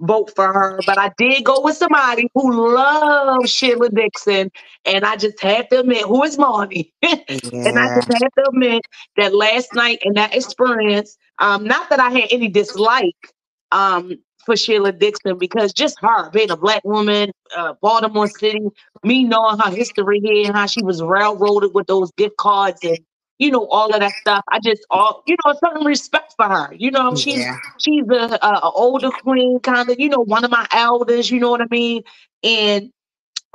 vote for her, but I did go with somebody who loves Sheila Dixon, and I just had to admit who is Marty, yeah. and I just had to admit that last night and that experience, um, not that I had any dislike um, for Sheila Dixon, because just her being a black woman, uh, Baltimore City, me knowing her history here and how she was railroaded with those gift cards and you know, all of that stuff. I just all, you know, a certain respect for her. You know, she's yeah. she's a, a older queen, kind of, you know, one of my elders. You know what I mean? And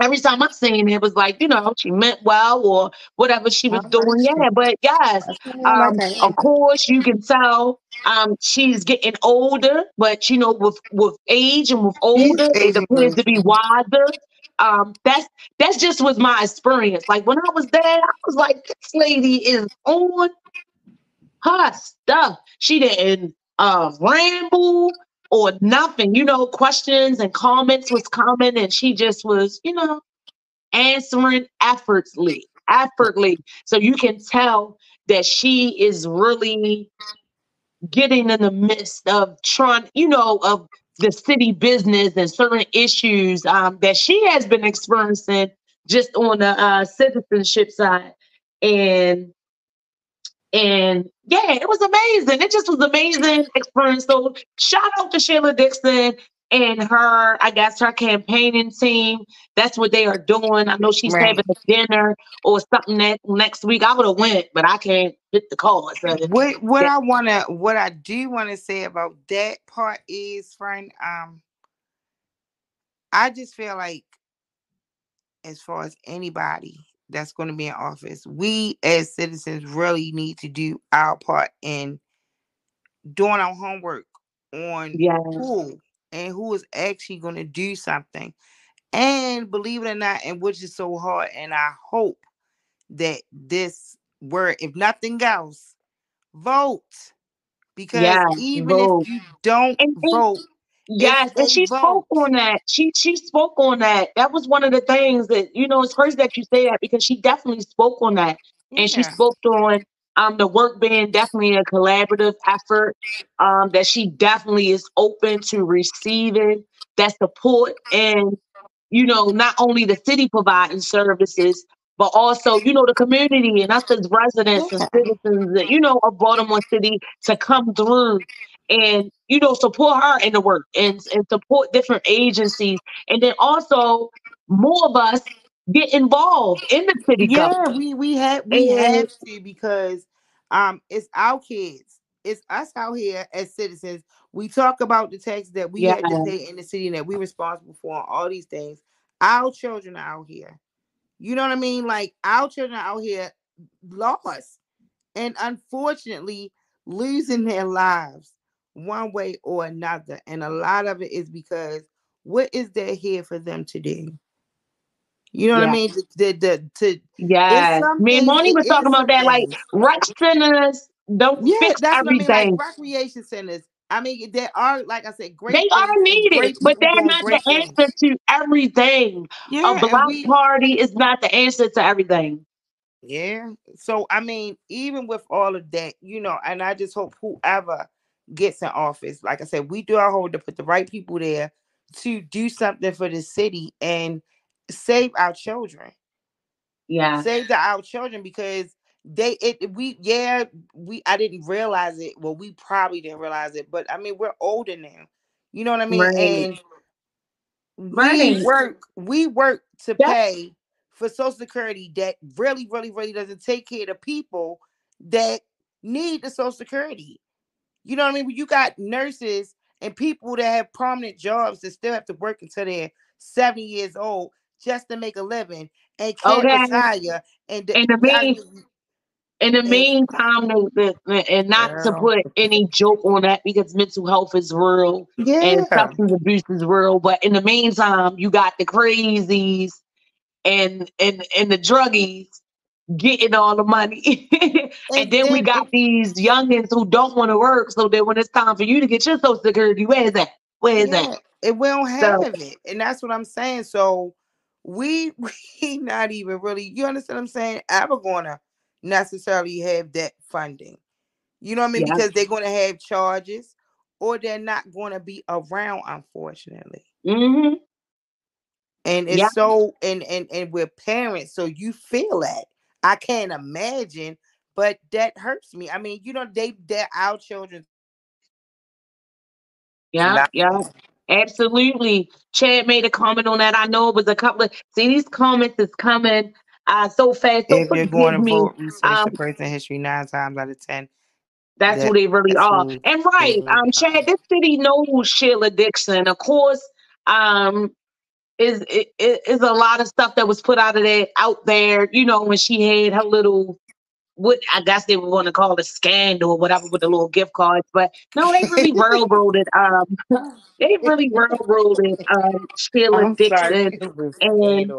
every time I seen it, it was like, you know, she meant well or whatever she was doing. Yeah, but yes, um, of course, you can tell um, she's getting older, but you know, with with age and with older, it appears to be wiser um, that's that's just was my experience. Like when I was there, I was like, this lady is on her stuff. She didn't uh, ramble or nothing. You know, questions and comments was coming, and she just was, you know, answering effortlessly, effortlessly. So you can tell that she is really getting in the midst of trying, you know, of the city business and certain issues um, that she has been experiencing just on the uh, citizenship side. And and yeah, it was amazing. It just was amazing experience. So shout out to Sheila Dixon and her, I guess her campaigning team. That's what they are doing. I know she's right. having a dinner or something that next week. I would have went, but I can't hit the call. So
what what yeah. I wanna what I do want to say about that part is, friend, um, I just feel like as far as anybody that's going to be in office, we as citizens really need to do our part in doing our homework on yes. who and who is actually going to do something. And believe it or not, and which is so hard, and I hope that this word, if nothing else, vote. Because yes, even vote. if you don't and, vote,
Yes, and she vote. spoke on that. She she spoke on that. That was one of the things that you know. It's crazy that you say that because she definitely spoke on that, yeah. and she spoke on um, the work being definitely a collaborative effort, um, that she definitely is open to receiving that support and, you know, not only the city providing services, but also, you know, the community and us as residents yeah. and citizens, that, you know, of Baltimore City to come through and, you know, support her in the work and, and support different agencies. And then also more of us get involved in the city.
Yeah, government. we we have we and, have to because um it's our kids, it's us out here as citizens. We talk about the tax that we yeah. have to pay in the city and that we're responsible for all these things. Our children are out here. You know what I mean? Like our children are out here lost and unfortunately losing their lives one way or another. And a lot of it is because what is there here for them to do? You know yeah. what I mean? The, the, to
yeah. Me and Moni was talking about that. Like rec centers don't yeah, fix that's everything. I mean,
like recreation centers. I mean, there are, like I said, great.
They are needed, but they're not the things. answer to everything. Yeah, a block we, party is not the answer to everything.
Yeah. So I mean, even with all of that, you know, and I just hope whoever gets in office, like I said, we do our whole to put the right people there to do something for the city and save our children.
Yeah.
Save the, our children because they it we yeah we I didn't realize it. Well, we probably didn't realize it, but I mean we're older now. You know what I mean?
Right.
And
Right.
we work we work to pay for social security that really really really doesn't take care of the people that need the social security you know what i mean When you got nurses and people that have prominent jobs that still have to work until they're 70 years old just to make a living and oh, can't
Okay.
retire and
And the
I
main-
mean,
In the meantime, the, the, and not to put any joke on that because mental health is real and substance abuse is real. But in the meantime, you got the crazies and and and the druggies getting all the money. and then we got these youngins who don't want to work. So then when it's time for you to get your social security, where is that? Where is
yeah,
that?
and we don't
So-
have it, and that's what I'm saying. So we we not even really, you understand what I'm saying? Ever gonna necessarily have that funding. You know what I mean?
Yeah.
Because they're gonna have charges, or they're not gonna be around, unfortunately.
hmm
And it's
Yeah.
so and and and we're parents, so you feel that. I can't imagine, but that hurts me. I mean, you know, they they're our children.
Yeah, yeah. Absolutely. Chad made a comment on that. I know it was a couple of see these comments is coming uh so fast. So
If you're going to
me.
vote, research the
um,
person history nine times out of ten.
That's
That-
who they really are. And right,
really
um. Chad, this city knows Sheila Dixon. Of course, um, is it is a lot of stuff that was put out of there out there. You know, when she had her little, what I guess they were going to call it scandal or whatever with the little gift cards. But no, they really railroaded. Um, they really railroaded um Sheila
I'm.
Dixon. and-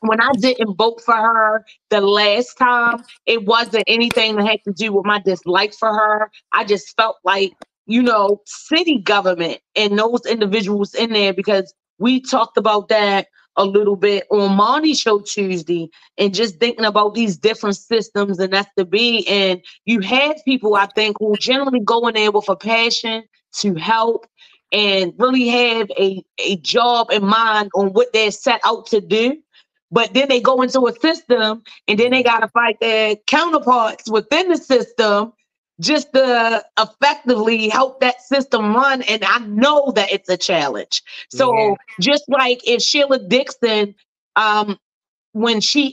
when I didn't vote for her the last time, it wasn't anything that had to do with my dislike for her. I just felt like, you know, city government and those individuals in there because we talked about that a little bit on Monty Show Tuesday and just thinking about these different systems and that's the be. And you have people, I think, who generally go in there with a passion to help and really have a, a job in mind on what they're set out to do but then they go into a system and then they got to fight their counterparts within the system just to effectively help that system run and i know that it's a challenge so
Yeah.
just like if sheila dixon um when she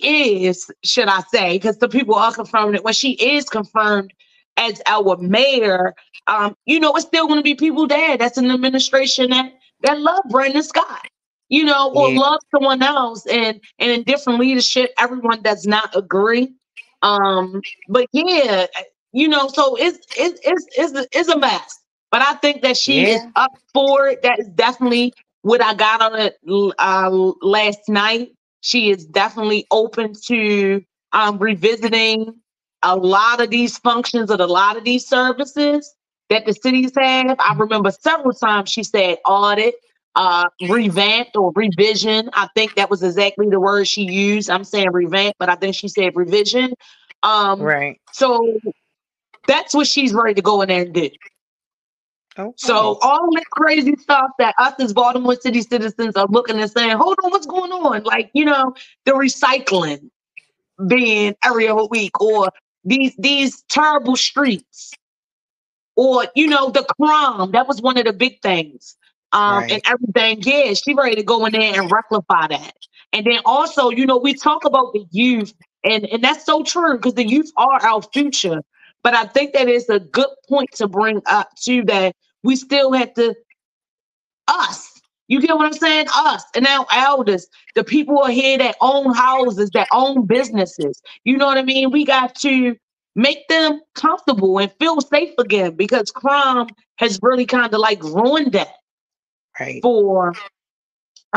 is should i say because the people are confirming it when she is confirmed as our mayor um you know it's still going to be people there that's an administration that that love brandon scott you know, or
Yeah.
love someone else and and in different leadership, everyone does not agree. Um, but yeah, you know, so it's it's it's it's a, it's a mess. But I think that she is up for it. That is definitely what I got on it uh, last night. She is definitely open to um, revisiting a lot of these functions of a lot of these services that the cities have. I remember several times she said audit, uh, revamped or revision. I think that was exactly the word she used. I'm saying revamp, but I think she said revision. Um,
Right.
So that's what she's ready to go in there and do.
Okay.
So all that crazy stuff that us as Baltimore City citizens are looking and saying, hold on, what's going on? Like, you know, the recycling being every other week or these these terrible streets or you know the crime that was one of the big things um
Right.
and everything yeah she ready to go in there and rectify that and then also you know we talk about the youth and and that's so true because the youth are our future but i think that is a good point to bring up too that we still have to us you get what i'm saying us and our elders the people are here that own houses that own businesses you know what i mean we got to make them comfortable and feel safe again because crime has really kind of like ruined that
right.
for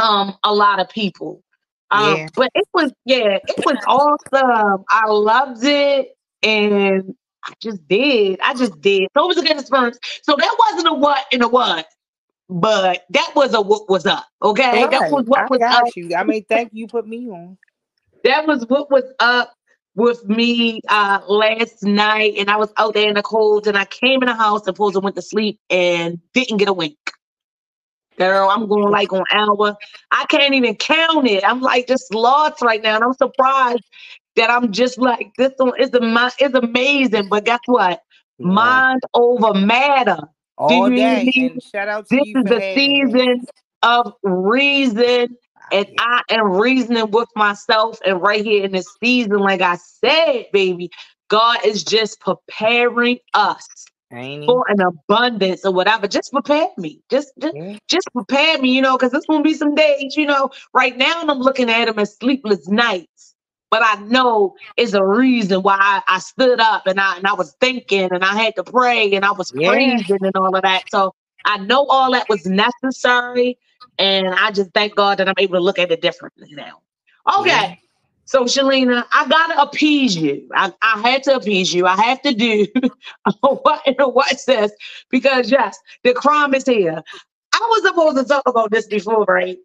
um a lot of people. Um
Yeah.
but it was yeah, it was awesome. I loved it and I just did. I just did. So it was a good experience. So that wasn't a what and a what, but that was a what was up. Okay. That was what
I
was up.
you. I mean, thank you. Put me on.
That was what was up with me uh last night. And I was out there in the cold and I came in the house and supposed went to sleep and didn't get a wink. girl. I'm going like on hour. I can't even count it. I'm like just lost right now, and I'm surprised that I'm just like this one is a is amazing. But guess what? Yeah. Mind over matter.
All day. And shout out to
this
you.
Is the season of reason ah, and I am reasoning with myself. And right here in this season, like I said, baby, God is just preparing us for an abundance or whatever. Just prepare me. Just just, yeah. just prepare me, you know, because there's gonna be some days, you know. Right now, and I'm looking at them as sleepless nights. But I know is a reason why I, I, stood up and I and I was thinking and I had to pray and I was yeah. praising and all of that. So I know all that was necessary. And I just thank God that I'm able to look at it differently now. Okay. Yeah. So, Shelena, I gotta appease you. I, I had to appease you. I have to do what what says because yes, the crime is here. I was supposed to talk about this before, right?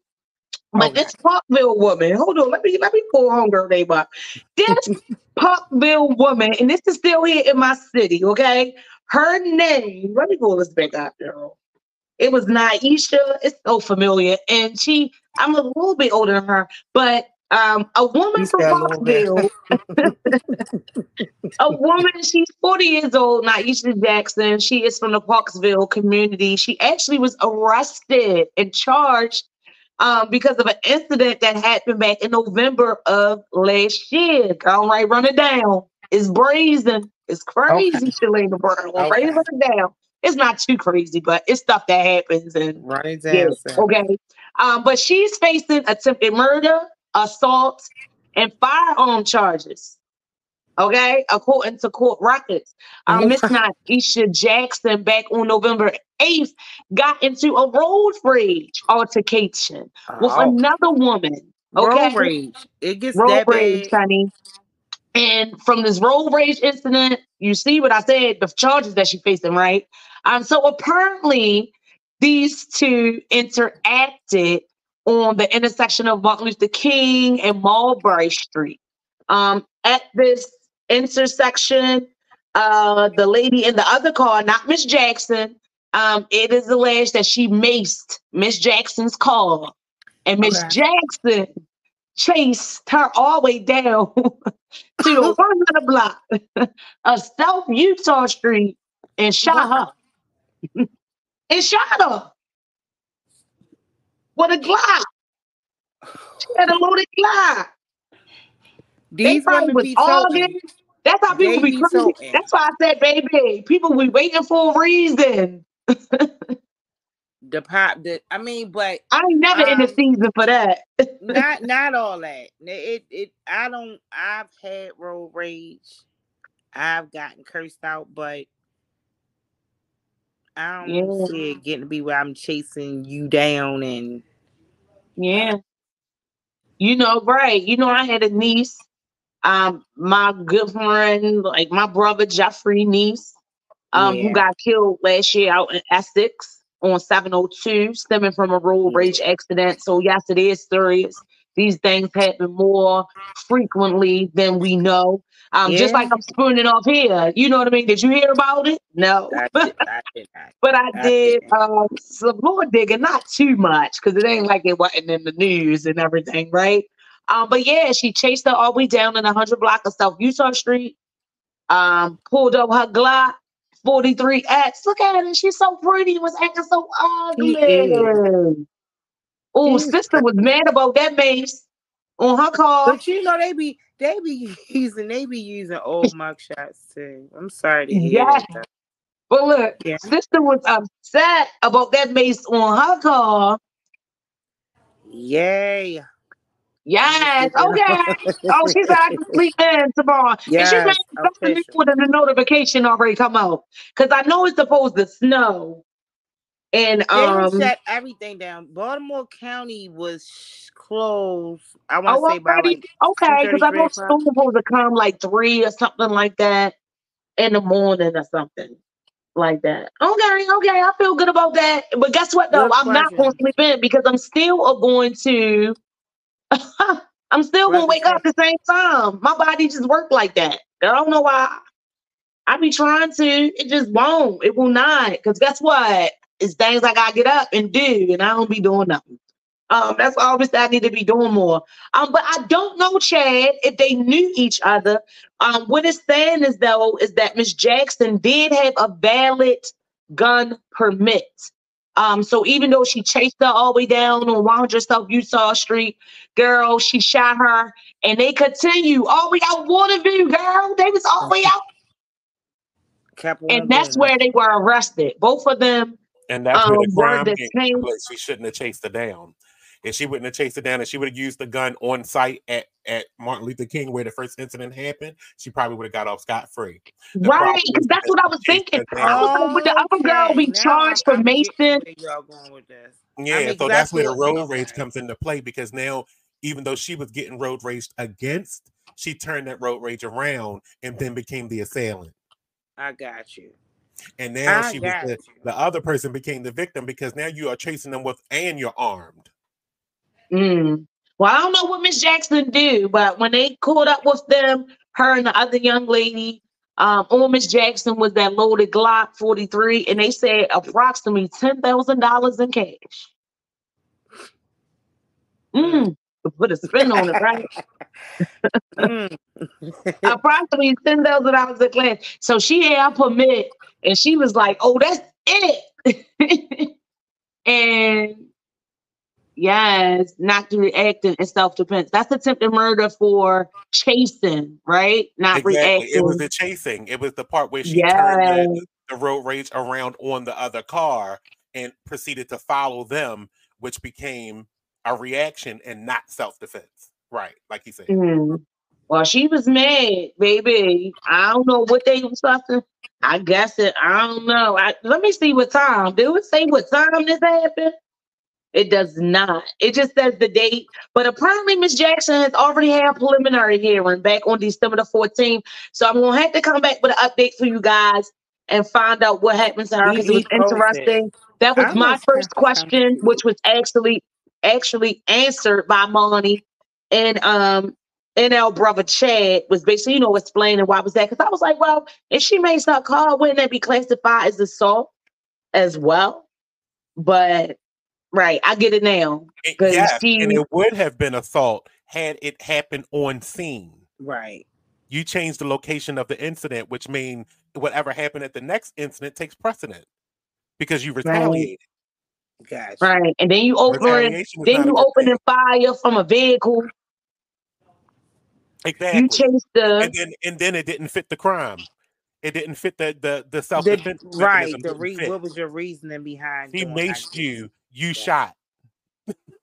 But okay. this Parkville woman, hold on, let me let me pull homegirl name up. This Parkville woman, and this is still here in my city, okay? Her name, let me pull this back up, girl. It was Neisha. It's so familiar. And she, I'm a little bit older than her, but um, a woman from Parkville, a woman, she's 40 years old, Neisha Jackson. She is from the Parksville community. She actually was arrested and charged um, because of an incident that happened back in November of last year. All right, run it down. It's brazen. It's crazy, okay. Shelena Brown. Okay. Right, run it down. It's not too crazy, but it's stuff that happens. And
right, yeah,
okay. Um, but she's facing attempted murder, assault, and firearm charges. Okay, according to court records. Um, Miss Neisha Jackson back on November 8th got into a road rage altercation oh. with another woman. Okay.
Road rage. It gets
road
that
rage,
bad.
honey. And from this road rage incident, you see what I said, the charges that she's facing, right? Um, so apparently, these two interacted on the intersection of Martin Luther King and Mulberry Street. Um, at this intersection, uh, the lady in the other car, not Miss Jackson, um, it is alleged that she maced Miss Jackson's car, and Miss okay. Jackson chased her all the way down to the 100 block of South Utah Street and shot her and shot her with a Glock. She had a loaded Glock.
These women be arguing.
That's how people be crazy. Be That's why I said, baby, people be waiting for a reason.
the pop the I mean, but
I ain't never um, in the um, season for that.
not not all that. It it I don't I've had road rage. I've gotten cursed out, but I don't yeah. see it getting to be where I'm chasing you down and
yeah. You know, right. You know, I had a niece, um, my good friend, like my brother Jeffrey niece, um, yeah. who got killed last year out in Essex on 702, stemming from a road rage accident. So yes, it is serious. These things happen more frequently than we know. Um, yeah. just like I'm spooning off here. You know what I mean? Did you hear about it? No. I did, I did, I but I, did um, some more digging, not too much, because it ain't like it wasn't in the news and everything, right? Um, but yeah, she chased her all the way down in a 100 block of South Utah Street, um, pulled up her Glock, 43X. Look at her. She's so pretty. Was acting so ugly. Oh, sister was mad about that mace on her car.
But you know, they be they be using they be using old mugshots too. I'm sorry to hear yeah. that.
But look, yeah. sister was upset about that mace on her car.
Yay.
Yes. Okay. oh, she's out complete in tomorrow. Yes, and she's something with the notification already come out. Because I know it's supposed to snow. And um
they shut everything down. Baltimore County was closed. I want to oh, say by like
okay, because I know school supposed to come like three or something like that in the morning or something like that. Okay, okay, I feel good about that. But guess what though? Good I'm not going to sleep in because I'm still going to. I'm still gonna wake up the same time. My body just worked like that. I don't know why. I be trying to. It just won't. It will not. Because guess what? it's things I gotta get up and do, and I don't be doing nothing. Um, that's obviously I need to be doing more. Um, but I don't know, Chad, if they knew each other. Um, what it's saying is though is that Miss Jackson did have a valid gun permit. Um, so even though she chased her all the way down on 100 South Utah Street, girl, she shot her, and they continue all the way out Waterview, girl. They was all the way out,
Capital
and that's
Business.
where they were arrested. Both of them.
And that's
Um,
where the crime came place. She shouldn't have chased her down. If she wouldn't have chased it down and she would have used the gun on site at, at Martin Luther King where the first incident happened, she probably would have got off scot free.
Right, because that's what I was thinking. I was like, would the other girl be
now
charged
I'm-
for
I'm
Mason?
going with this.
Yeah,
I mean,
so
'cause
that's where the road rage comes into play because now, even though she was getting road raged against, she turned that road rage around and then became the assailant.
I got you.
And now
I
she was the, the other person became the victim because now you are chasing them with and you're armed.
Mm. Well, I don't know what Miss Jackson do, but when they caught up with them, her and the other young lady, um, on Miss Jackson was that loaded Glock 43, and they said approximately ten thousand dollars in cash. Mm. Put a spin on it, right?
Mm.
approximately ten thousand dollars in cash. So she had her permit, and she was like, "Oh, that's it." and yes, not to reacting in self defense. That's attempted murder for chasing, right? Not
Exactly.
reacting.
It was the chasing. It was the part where she turned
yes.
the, the road rage around on the other car and proceeded to follow them, which became a reaction and not self defense. Right, like he said.
Mhm. Well, she was mad, baby. I don't know what they was something. I guess it. I don't know. I, let me see what time. Do it say what time this happened? It does not. It just says the date. But apparently, Miss Jackson has already had a preliminary hearing back on December the 14th. So I'm gonna have to come back with an update for you guys and find out what happens to her because it was interesting. That was my first question, which was actually actually answered by Monty and um and our brother Chad was basically, you know, explaining why was that. Because I was like, well, if she makes her call, wouldn't that be classified as assault as well? But right, I get it now. Eh,
it-
she-
and it would have been assault had it happened on scene.
Right.
You change the location of the incident, which means whatever happened at the next incident takes precedent because you retaliated.
Gotcha.
Right. And then you open
Retaliation
then you open and fire from a vehicle.
Exactly.
You chase the
and then and then it didn't fit the crime. It didn't fit the the, the self
The-
defense.
right. The re- what was your reasoning behind
he maced
that?
you, you
Yeah.
shot.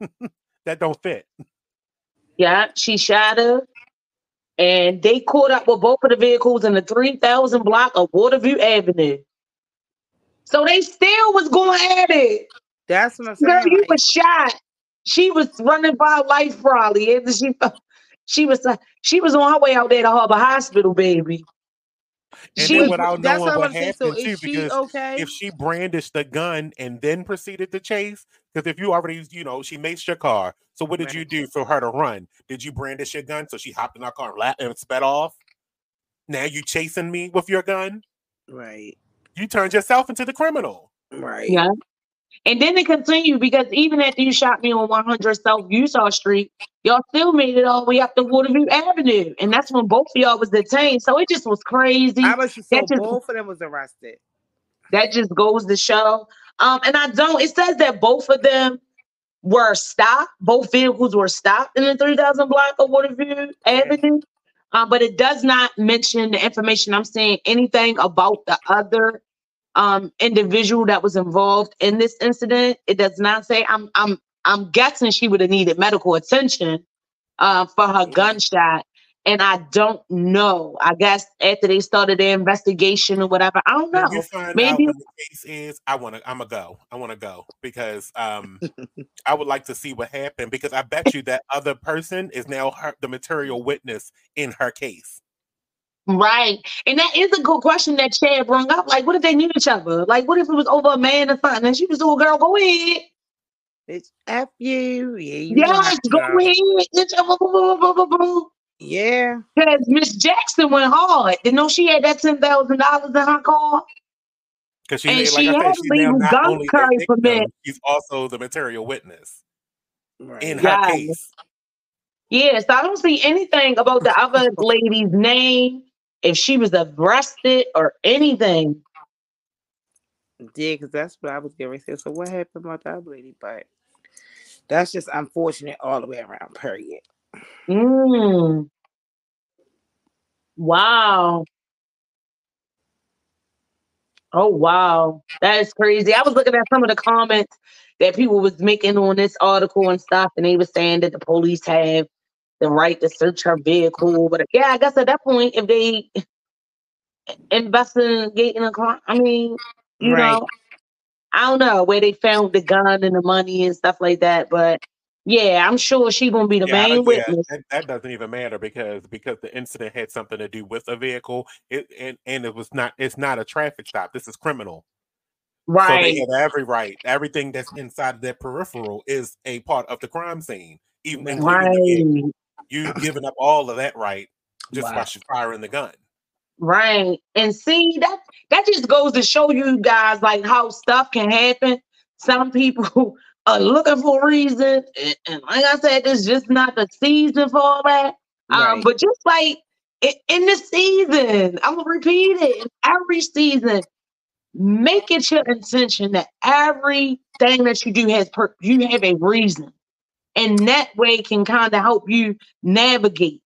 that don't fit.
Yeah, she shot her. And they caught up with both of the vehicles in the 3000 block of Waterview Avenue. So they still was going at it.
That's what I'm
Girl, you was shot. She was running for her life probably. And she she was uh, she was on her way out there to Harbor Hospital, baby.
And
She-
then without
that's
knowing
what
what
I'm. So
happened too,
she
because
okay?
if she brandished the gun and then proceeded to chase, because if you already, you know, she maced your car. So what did you do for her to run? Did you brandish your gun so she hopped in our car and, la- and sped off? Now you chasing me with your gun?
right.
You turned yourself into the criminal.
Right.
Yeah. And then it continued because even after you shot me on 100 South Utah Street, y'all still made it all the way up to Waterview Avenue. And that's when both of y'all was detained. So it just was crazy.
I was so
That just-
both of them was arrested.
that just goes to show. Um, and I don't, it says that both of them were stopped, both vehicles were stopped in the 3000 block of Waterview Avenue. Um, but it does not mention the information I'm saying anything about the other um individual that was involved in this incident. It does not say I'm I'm I'm guessing she would have needed medical attention uh, for her gunshot. And I don't know. I guess after they started their investigation or whatever, I don't know.
When you find out
Maybe
the case is, I want to. I'm gonna go. I want to go because um, I would like to see what happened because I bet you that other person is now her, the material witness in her case.
Right. And that is a good question that Chad brought up. Like, what if they knew each other? Like, what if it was over a man or something? And she was oh girl, go ahead.
It's F you. Yeah. You
Yes, go ahead. It's a boo, boo, boo, boo, boo.
Yeah.
Because Miss Jackson went hard. Didn't know she had that ten thousand dollars in her car.
Because she,
And
like
she
I said,
had
she's now
legal
not
gun
only
carry
victim,
permit.
she's also the material witness
Right.
in her case.
Yes, I don't see anything about the other lady's name, if she was arrested or anything.
Yeah, because that's what I was getting ready to say. So what happened about other lady? But that's just unfortunate all the way around, period.
Mm. Wow. Oh wow, that is crazy. I was looking at some of the comments that people was making on this article and stuff, and they were saying that the police have the right to search her vehicle. But yeah, I guess at that point, if they investigating a crime, I mean, you
Right.
know, I don't know where they found the gun and the money and stuff like that. But yeah, I'm sure she gonna be the
Yeah,
main
don't- yeah,
witness.
that, that doesn't even matter because because the incident had something to do with a vehicle. It and, and it was not. It's not a traffic stop. This is criminal. So
Right.
they have every right. Everything that's inside of their peripheral is a part of the crime scene, even including the vehicle.
Right.
you giving up all of that right just by
Wow.
sh- firing the gun.
Right. And see that that just goes to show you guys like how stuff can happen. Some people are looking for a reason. And, and like I said, it's just not the season for all that. Um, but just like i- in the season, I'm gonna repeat it. In every season, make it your intention that everything that you do has per- you have a reason, and that way can kind of help you navigate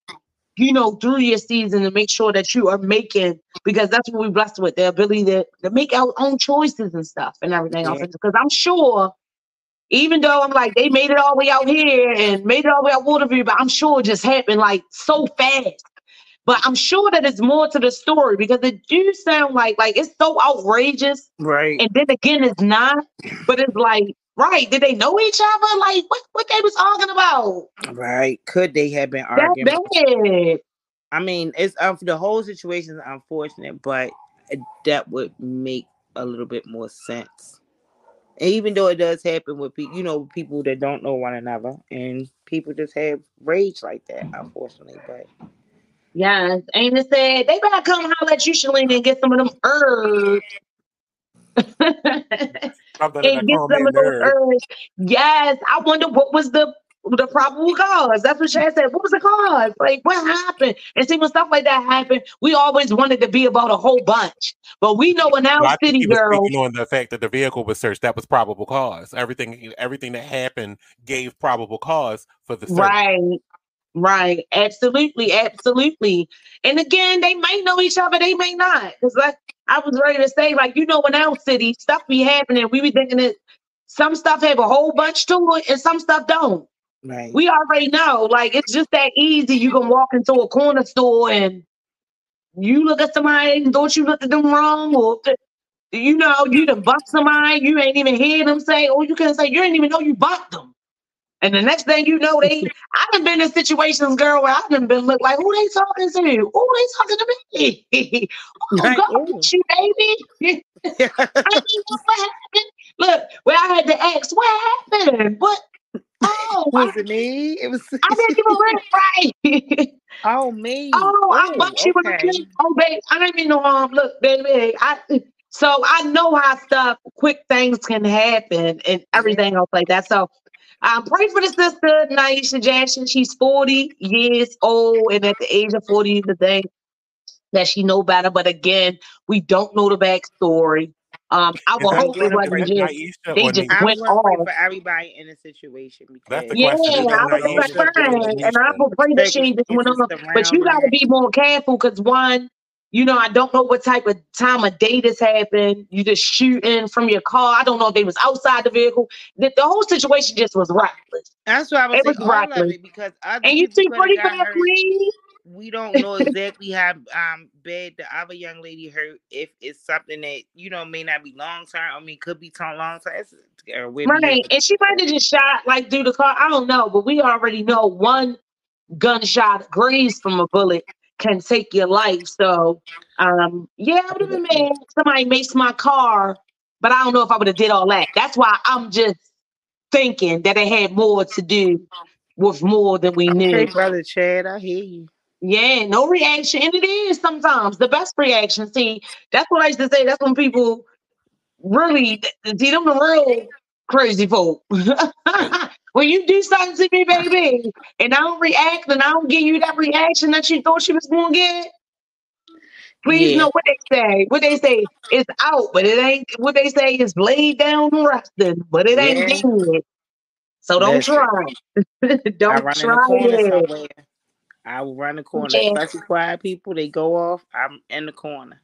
you know, through your season to make sure that you are making because that's what we're blessed with the ability to, to make our own choices and stuff and everything else.
Yeah.
Because I'm sure, even though I'm like they made it all the way out here and made it all the way out Waterview, but I'm sure it just happened like so fast. But I'm sure that it's more to the story because it do sound like like it's so outrageous,
Right.
and then again it's not. But it's like, right? Did they know each other? Like what? What they was talking about?
right. Could they have been arguing?
bad.
I mean, it's um, the whole situation is unfortunate, but that would make a little bit more sense. And even though it does happen with people, you know, people that don't know one another, and people just have rage like that, unfortunately. But
Yes, it said they better come holler at you, Shalene, and get some of them herbs.
Something that
and get
calm
some
their
of those
nerves.
Yes, I wonder what was the the probable cause. That's what Chad said. What was the cause? Like what happened? And see, when stuff like that happened, we always wanted to be about a whole bunch. But we know in our
Well,
city, girls,
on the fact that the vehicle was searched. That was probable cause. Everything, everything that happened gave probable cause for the search.
Right. Right. Absolutely. Absolutely. And again, they may know each other, they may not. Because like I was ready to say, like, you know, in our city, stuff be happening. We be thinking that some stuff have a whole bunch to it and some stuff don't.
right,
We already know. Like it's just that easy. You can walk into a corner store and you look at somebody and don't you looked at them wrong, or you know, you done bumped somebody, you ain't even hear them say, or you can say you didn't even know you bumped them. And the next thing you know, they I've been in situations, girl, where I've been look like who they talking to? Who they talking to me? oh,
Right,
God, you baby. I mean, what happened? Look, where I had to ask, what happened? What? Oh, I,
was it me? It was.
I didn't even read right.
oh me.
oh, I
Ooh,
bumped you with a kid. Oh, babe, I didn't mean no harm. Look, baby, I. So I know how stuff, quick things can happen and everything else like that. So um, pray for the sister, Neisha Jackson. She's 40 years old, and at the age of 40, the thing that she know better. But again, we don't know the backstory. Um, I
Is
will hope it wasn't
affect
just
Neisha
they just
Nisha?
I
went
want
off.
for everybody in the situation
That's
because
the
Yeah,
question. Is
I was
Neisha
like, fine, and I will pray that she ain't just went on. But you got to be more careful because one, you know, I don't know what type of time of day this happened. You just shooting from your car. I don't know if they was outside the vehicle. The, the whole situation just was reckless.
That's what I was
It was reckless.
it because
And you see pretty bad. Queen.
We don't know exactly how um bad the other young lady hurt. If it's something that you know may not be long term. I mean, could be long long term.
Right. And she might have just shot like through the car. I don't know, but we already know one gunshot grazed from a bullet can take your life. So um yeah, I would have been mad. Somebody makes my car, but I don't know if I would have did all that. That's why I'm just thinking that it had more to do with more than we
Okay,
knew.
brother Chad, I hear you.
Yeah, no reaction. And it is sometimes the best reaction. See, that's what I used to say. That's when people really see them the real crazy folk. when you do something to me, baby, and I don't react and I don't give you that reaction that you thought she was gonna get, please
Yeah.
know what they say. What they say is out, but it ain't what they say is laid down and resting, but it ain't
Yeah.
dead. So don't
Listen.
try. Don't
run in the
try it.
I will run the corner,
Yeah.
especially quiet people. They go off. I'm in the corner.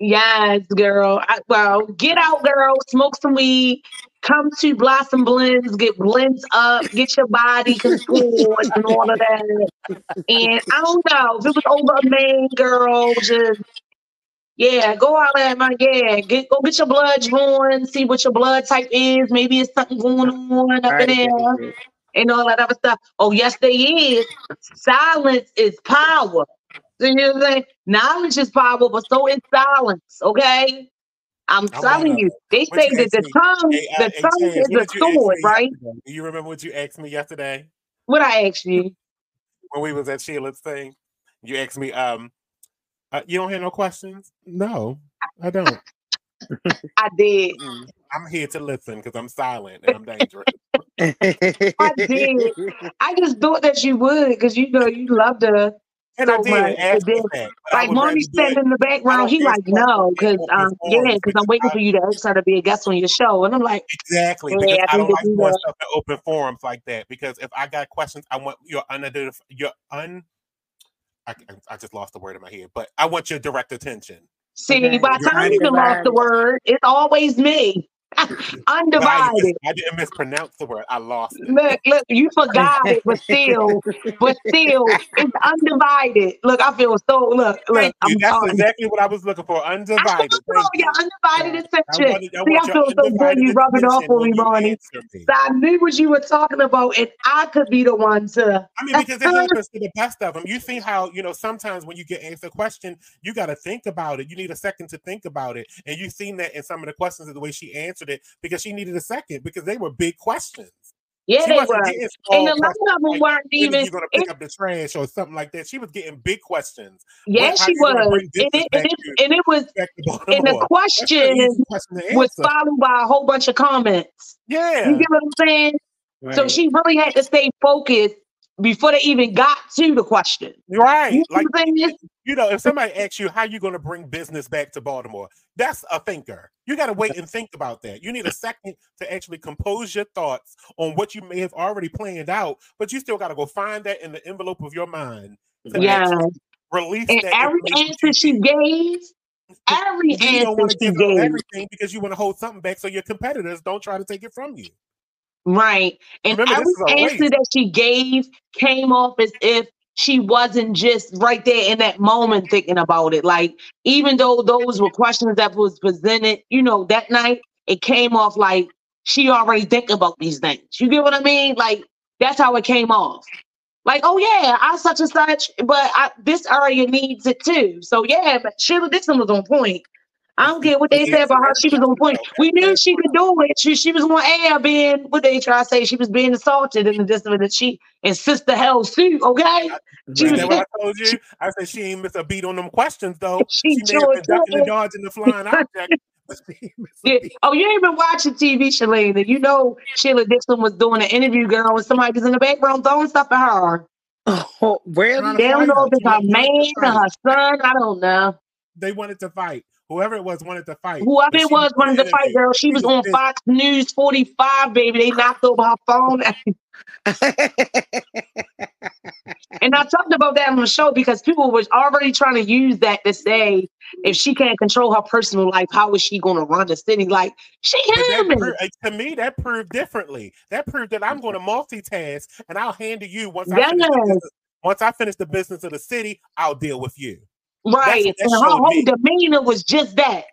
Yes, girl. I, well, get out, girl. Smoke some weed. Come to Blossom Blends. Get blends up. Get your body controlled and all of that. And I don't know if it was over a man, girl. Just yeah, go out there, my yeah. Get go get your blood drawn. See what your blood type is. Maybe it's something going on up in there and all that other stuff. Oh, yes, there is. Silence is power. You know what I'm saying? Knowledge is power, but so is silence. Okay. I'm
I
telling you, they say that the
me?
tongue,
Hey,
the tongue is a sword, right?
yesterday? You remember what you asked me yesterday
What I asked you?
when we was at Sheila's thing? You asked me, um, uh, you don't have no questions? No, I don't.
I did.
Mm.
I'm here to listen because I'm silent and I'm dangerous.
I did. I just thought that you would because you know you love to
And
so
I did
much.
ask
And then,
that.
like
would rather
Mommy's standing in the background.
don't
He like no, because um yeah, because I'm waiting for you to ask her to be a guest on your show, and I'm like,
Exactly,
Yeah,
because
I
I don't like
to
doing stuff in open forums like that. Because if I got questions, I want your unidentified, your un. I, I just lost the word in my head, but I want your direct attention.
see,
Okay.
by the time you done lost the word, it's always me,
But I,
undivided.
I didn't mispronounce the word. I lost it.
Look, look, you forgot it, but still, but still, it's undivided. Look, I feel so. Look, look,
you.
I'm
That's exactly what I was looking for. Undivided.
Oh, yeah, undivided
I
attention.
wanted, I
See, I feel so good you rubbing off on me,
when you
Bonnie.
answer me.
So I knew what you were talking about, and I could be the one to.
I mean, because it happens to the best of them. You see how, you know, sometimes when you get asked a question, you got to think about it. You need a second to think about it. And you've seen that in some of the questions of the way she answered it because she needed a second because they were big questions.
Yeah,
she
they were. And a lot of them
like,
weren't even.
You're going to
it-
pick up the trash or something like that? She was getting big questions.
yeah, she was. And it, and, it, and it was. And the
Baltimore. That's an
question
question
was followed by a whole bunch of comments.
Yeah.
You get what I'm saying? So she really had to stay focused before they even got to the question.
Right.
You know
Like,
what I'm saying?
You know, if somebody asks you how you're going to bring business back to Baltimore, that's a thinker. You got to wait and think about that. You need a second to actually compose your thoughts on what you may have already planned out, but you still got to go find that in the envelope of your mind
Yeah.
release
And every answer she gave, every
you don't
answer
want to
she
give
gave,
everything because you want to hold something back so your competitors don't try to take it from you.
right? And
Remember,
every answer
race.
that she gave came off as if she wasn't just right there in that moment thinking about it. Like, even though those were questions that was presented, you know, that night, it came off like she already think about these things. You get what I mean? Like, that's how it came off. Like, oh yeah, I such and such, but I, this area needs it too. So yeah, but Sheila Dixon was on point. I don't care what they said about her; she was on point. We knew she could do it. She she was on air being what they try to say. She was being assaulted in the distance that she and Sister Hell suit. Okay, She
Is
was
what I told you? I said she ain't miss a beat on them questions though.
She
She, may have been ducking and
did.
dodging the flying object. but she ain't miss a
Yeah. Oh, you ain't been watching TV, Shalene. You know Sheila Dixon was doing an interview, girl, and somebody was in the background throwing stuff at her.
Oh, really?
They don't know if it's her man or her son. I don't know.
They wanted to fight. Whoever it was wanted to fight.
Whoever it
she
was wanted to fight, girl. She was on
pissed.
Fox News 45, baby. They knocked over her phone. And I talked about that on the show because people was already trying to use that to say if she can't control her personal life, how is she going to run the city? Like she human.
pro- uh, to me, that proved differently. That proved that I'm going to multitask, and I'll handle you once I finish
Yes.
business. Once I finish the business of the city, I'll deal with you.
Right.
what that
And her whole
me.
demeanor was just that.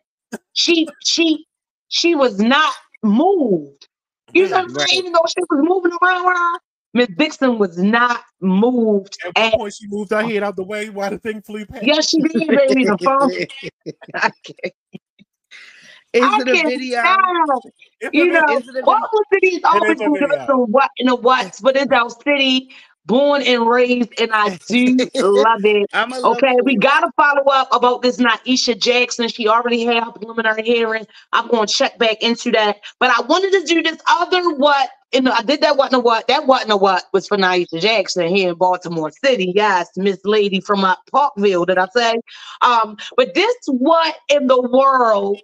She she she was not moved. You know what
Right.
saying? Even though she was moving around her, Miss Dixon was not moved.
At one
at
point, she moved her head out the way while the thing flew past.
Yes, she did, baby. The phone. I can't,
Is
I
it a
can't
video?
stop. You know,
Is it a
Baltimore City is always
a
going to give us what in the what's, but it's our city. Born and raised, and I do love it. Okay, we gotta follow up about this Neisha Jackson. She already had her preliminary hearing. I'm going to check back into that, but I wanted to do this other what. And I did that wasn't a what that wasn't a what was for Neisha Jackson here in Baltimore City. Yes, Miss Lady from uh, Parkville, did I say? Um, but this what in the world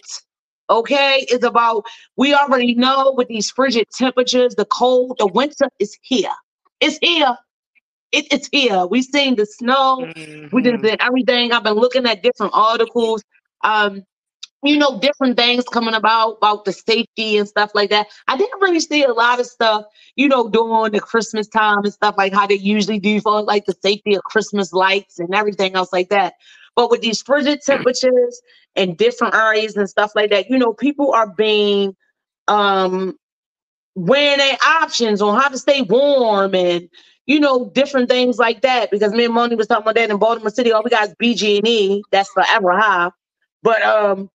okay, is about we already know with these frigid temperatures, the cold, the winter is here. It's here. It, it's here. We've seen the snow. Mm-hmm. We did everything. I've been looking at different articles. Um, you know, different things coming about about the safety and stuff like that. I didn't really see a lot of stuff, you know, during the Christmas time and stuff like how they usually do for like the safety of Christmas lights and everything else like that. But with these frigid temperatures and different areas and stuff like that, you know, people are being um weighing their options on how to stay warm and you know different things like that. Because me and Moni was talking about that in Baltimore City. All we got is BG&E. That's forever high. But um,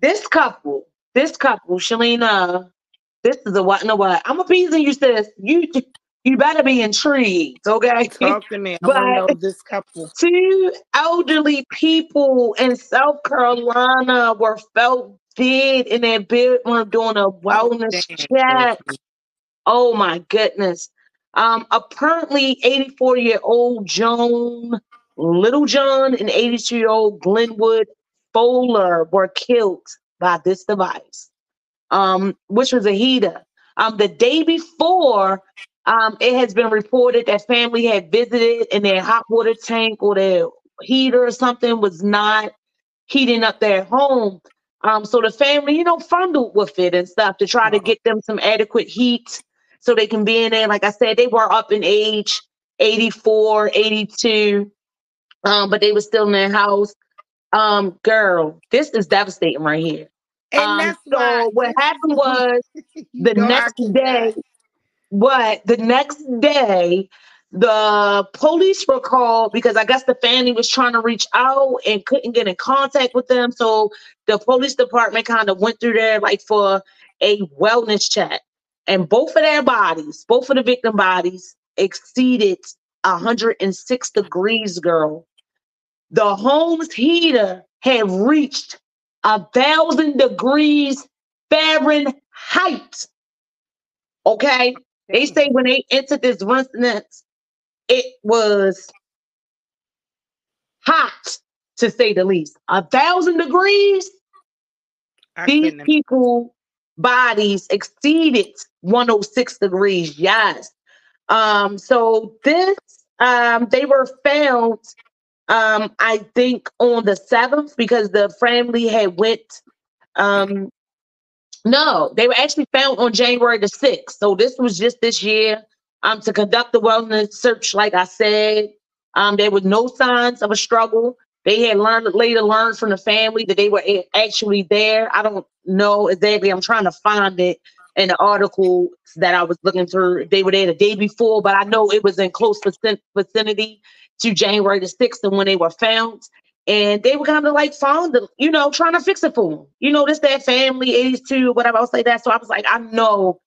this couple, this couple, Shelena, this is a what? No what? I'm appeasing you, sis. You you better be intrigued, okay?
Talk to me. I know this couple.
Two elderly people in South Carolina were felt dead in their bedroom doing a wellness oh, check. Oh my goodness. Um, apparently, 84 year old Joan Littlejohn and 82 year old Glenwood Fowler were killed by this device, um, which was a heater. Um, the day before, um, it has been reported that family had visited and their hot water tank or their heater or something was not heating up their home. Um, so the family, you know, fondled with it and stuff to try to get them some adequate heat so they can be in there. Like I said, they were up in age 84, 82, um, but they were still in their house. Um, girl, this is devastating right here. And um, so what happened was the next day, what the next day, the police were called because I guess the family was trying to reach out and couldn't get in contact with them. So the police department kind of went through there like for a wellness check. And both of their bodies, both of the victim bodies, exceeded 106 degrees, girl. The home's heater had reached a thousand degrees Fahrenheit. Okay. They say when they entered this residence, it was hot to say the least. A thousand degrees. I These people bodies exceeded 106 degrees. Yes. Um, so this um they were found um I think on the seventh because the family had went um no, they were actually found on January the 6th. So this was just this year um, to conduct the wellness search, like I said. Um, there was no signs of a struggle. They had learned later learned from the family that they were actually there. I don't know exactly. I'm trying to find it in the article that I was looking through. They were there the day before, but I know it was in close vicinity to January the 6th and when they were found and they were kind of like found, you know, trying to fix it for them. You know, this that family, 82, whatever. I'll say that. So I was like, I know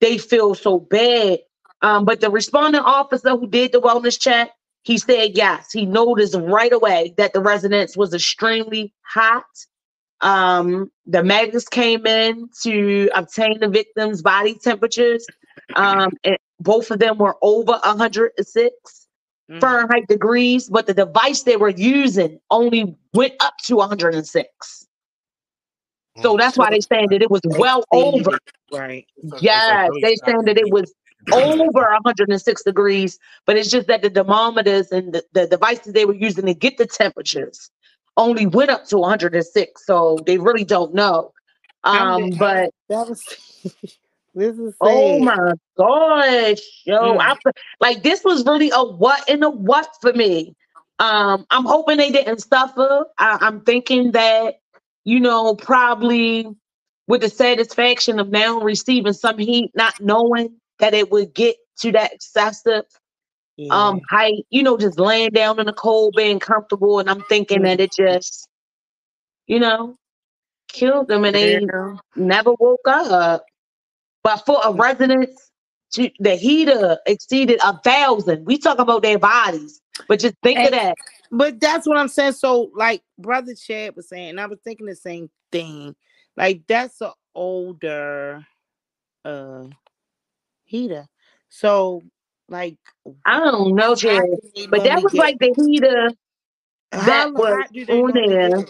they feel so bad. Um, but the responding officer who did the wellness check, he said yes. He noticed right away that the residence was extremely hot. Um, the medics came in to obtain the victim's body temperatures. Um, and both of them were over 106 mm. Fahrenheit degrees, but the device they were using only went up to 106. So mm. that's why they saying that it was well over.
Right.
Yes, they saying that it was over 106 degrees, but it's just that the thermometers and the, the devices they were using to get the temperatures only went up to 106. So they really don't know. Um, but
that was This is
oh my gosh, yo! Mm. I, like this was really a what in a what for me. Um, I'm hoping they didn't suffer. I, I'm thinking that you know probably with the satisfaction of now receiving some heat, not knowing that it would get to that excessive yeah. um height, you know, just laying down in the cold, being comfortable, and I'm thinking that it just, you know, killed them and they never woke up. But for a residence to, the heater exceeded a thousand. We talk about their bodies, but just think
And-
of that.
But that's what I'm saying. So, like brother Chad was saying, and I was thinking the same thing. Like that's an older uh heater. So, like
I don't know,
how
Chad,
do they
but that was
get-
like the heater. that was
hot do they
on there.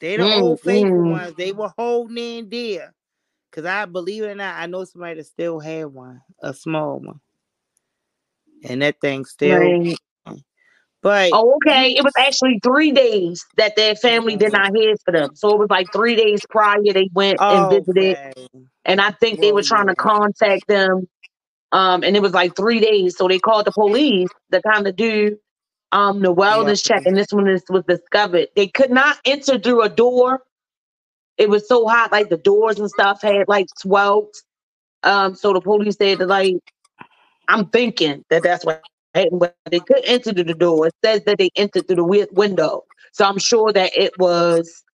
They the
Mm,
old faithful
mm.
ones. They were holding in there. Cause I believe it or not, I know somebody that still had one, a small one. And that thing still
Right.
But
Oh, okay. It was actually three days that their family did not hear for them. So it was like three days prior they went and visited.
okay.
And I think they were trying to contact them. Um, and it was like three days. So they called the police to kind of do um the wellness check. And this one is, was discovered. They could not enter through a door. It was so hot, like the doors and stuff had like swelled. Um, so the police said that like I'm thinking that that's what happened, but they couldn't enter through the door. It says that they entered through the wi- window. So I'm sure that it was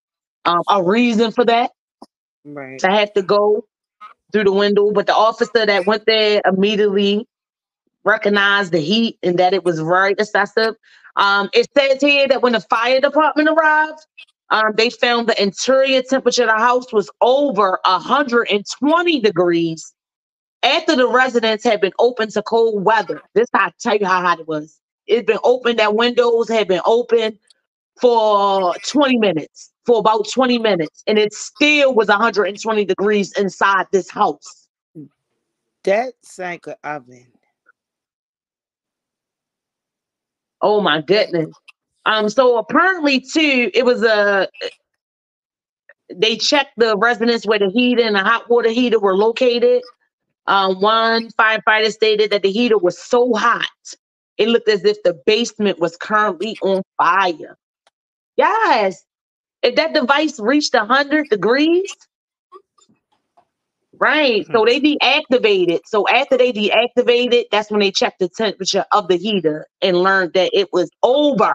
um, a reason for that
Right.
to have to go through the window. But the officer that went there immediately recognized the heat and that it was very excessive. Um, it says here that when the fire department arrived, um, they found the interior temperature of the house was over 120 degrees after the residence had been open to cold weather. This I tell you how hot it was. It's been open, that windows had been open for 20 minutes, for about 20 minutes, and it still was 120 degrees inside this house.
That's like an oven.
Oh my goodness. Um, so apparently too, it was a they checked the residence where the heater and the hot water heater were located. Um, one firefighter stated that the heater was so hot, it looked as if the basement was currently on fire. Yes, if that device reached 100 degrees, right? So they deactivated. So after they deactivated, that's when they checked the temperature of the heater and learned that it was over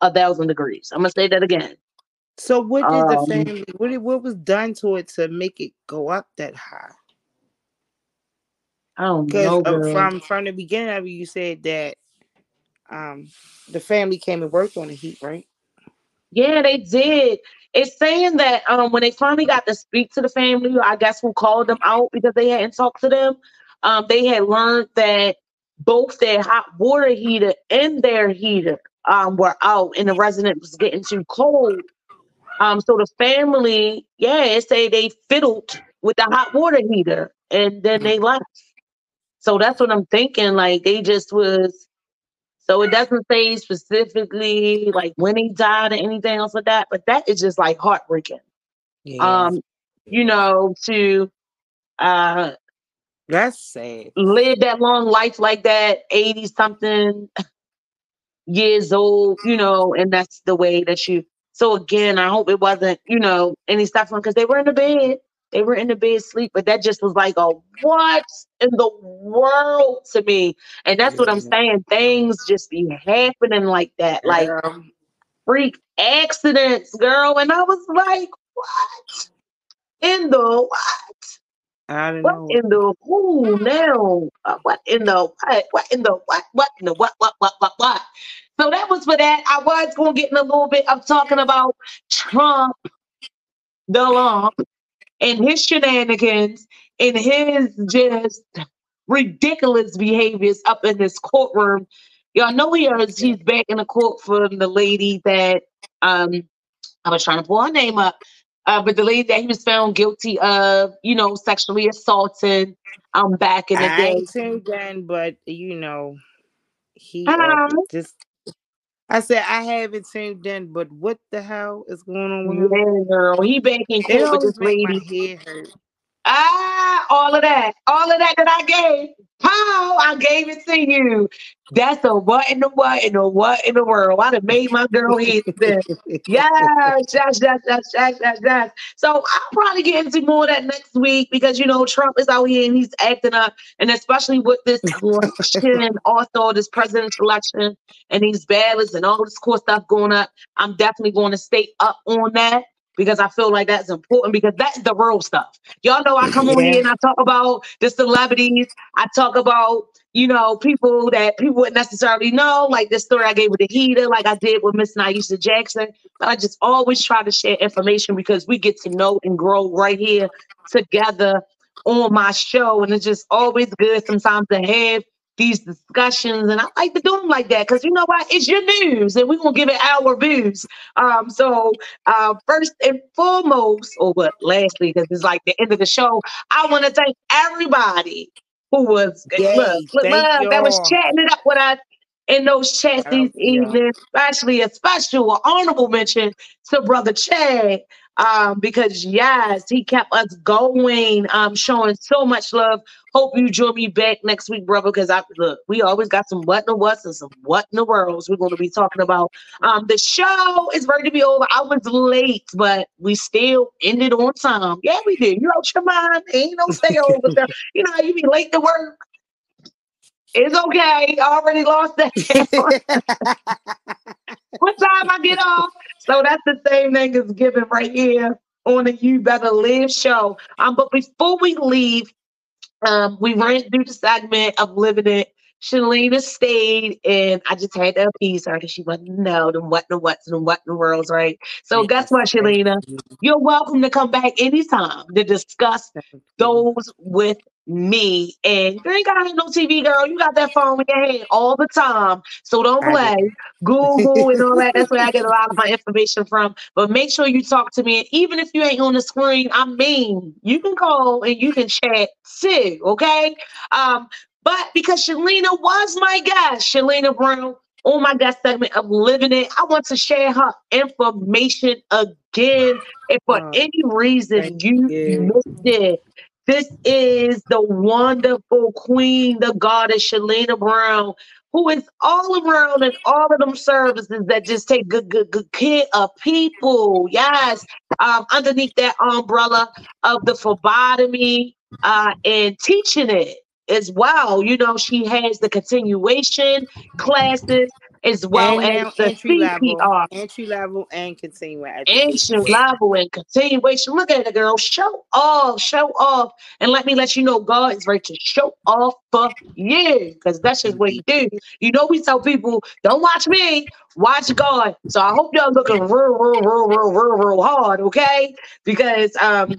a thousand degrees. I'm gonna say that again.
So what did the
Um,
family what what was done to it to make it go up that high?
I don't
Because
know.
uh,
girl.
from from the beginning of it, you said that um the family came and worked on the heat, right?
Yeah, they did. It's saying that um when they finally got to speak to the family, I guess who called them out because they hadn't talked to them, um, they had learned that both their hot water heater and their heater um were out and the resident was getting too cold. Um, so the family, yeah, it say they fiddled with the hot water heater and then they left. So that's what I'm thinking. Like they just was so it doesn't say specifically like when he died or anything else like that, but that is just like heartbreaking.
Yeah.
Um, you know, to uh
that's sad.
live that long life like that, 80 something years old, you know, and that's the way that you so again, I hope it wasn't, you know, any stuff because they were in the bed. They were in the bed sleep, but that just was like a what in the world to me. And that's what I'm saying. Things just be happening like that. Like freak accidents, girl. And I was like, what? In the what?
I don't
What
know.
in the who now? Uh, what in the what? What in the what? What in the what? What? What? What? What? So that was for that. I was going to get in a little bit of talking about Trump, the law, and his shenanigans and his just ridiculous behaviors up in this courtroom. Y'all know he is, he's back in the court for the lady that um I was trying to pull her name up. Uh, but the lady that he was found guilty of, you know, sexually assaulting um back in the
I
day.
ain't tuned in, but you know, he uh, just. I said I haven't tuned in, but what the hell is going on with him?
Girl. He back in
It
court with this lady.
my head hurt.
Ah, all of that, all of that that I gave. Pow, I gave it to you. That's a what in the what in the what in the world. I'd have made my girl head spin. Yes, yes, yes, yes, yes, yes, yes. So I'll probably get into more of that next week because you know Trump is out here and he's acting up, and especially with this election, also this presidential election and these ballots and all this cool stuff going up. I'm definitely going to stay up on that. Because I feel like that's important because that's the real stuff. Y'all know I come on here and I talk about the celebrities. I talk about, you know, people that people wouldn't necessarily know, like the story I gave with the heater, like I did with Miss Neisha Jackson. But I just always try to share information because we get to know and grow right here together on my show. And it's just always good sometimes to have these discussions. And I like to do them like that because you know what? It's your news and we're going to give it our views. Um, so, uh, first and foremost, or what, lastly, because it's like the end of the show, I want to thank everybody who was,
Yay,
look, look,
thank
that was chatting it up with us. In those chats these evenings, especially a special honorable mention to Brother Chad um, because yes, he kept us going, um, showing so much love. Hope you join me back next week, brother. Because I look, we always got some what in the what's and some what in the worlds we're going to be talking about. Um, the show is ready to be over. I was late, but we still ended on time. Yeah, we did. You out your mind? Ain't no stay over there. You know, you be late to work. It's okay. I already lost that. what time I get off? So that's the same thing as giving right here on the You Better Live show. Um, but before we leave, um, we ran through the segment of living it. Shelena stayed, and I just had to appease her because she wanted to know the what and what's and what in the world's right. So guess what, Shelena?
you.
You're welcome to come back anytime to discuss those with me. And you ain't gotta no TV, girl. You got that phone in your hand all the time. So don't play. Google and all that. That's where I get a lot of my information from. But make sure you talk to me. And even if you ain't on the screen, I mean, you can call and you can chat too. Okay. Um, but because Shelena was my guest, Shelena Brown, on my guest segment of Living It, I want to share her information again. If for
Oh,
any reason you
you.
missed it, this is the wonderful queen, the goddess Shelena Brown, who is all around in all of them services that just take good, good, good care of people. Yes, um, underneath that umbrella of the phlebotomy uh, and teaching it as well. You know, she has the continuation classes as well
and
as the
entry level,
CPR
entry level, and continuing
entry level and continuation. Look at the girl. Show off, show off. And let me let you know God is ready to show off for you. Because that's just what he do. You know, we tell people, don't watch me, watch God. So I hope y'all looking real, real, real, real, real, real hard, okay? Because um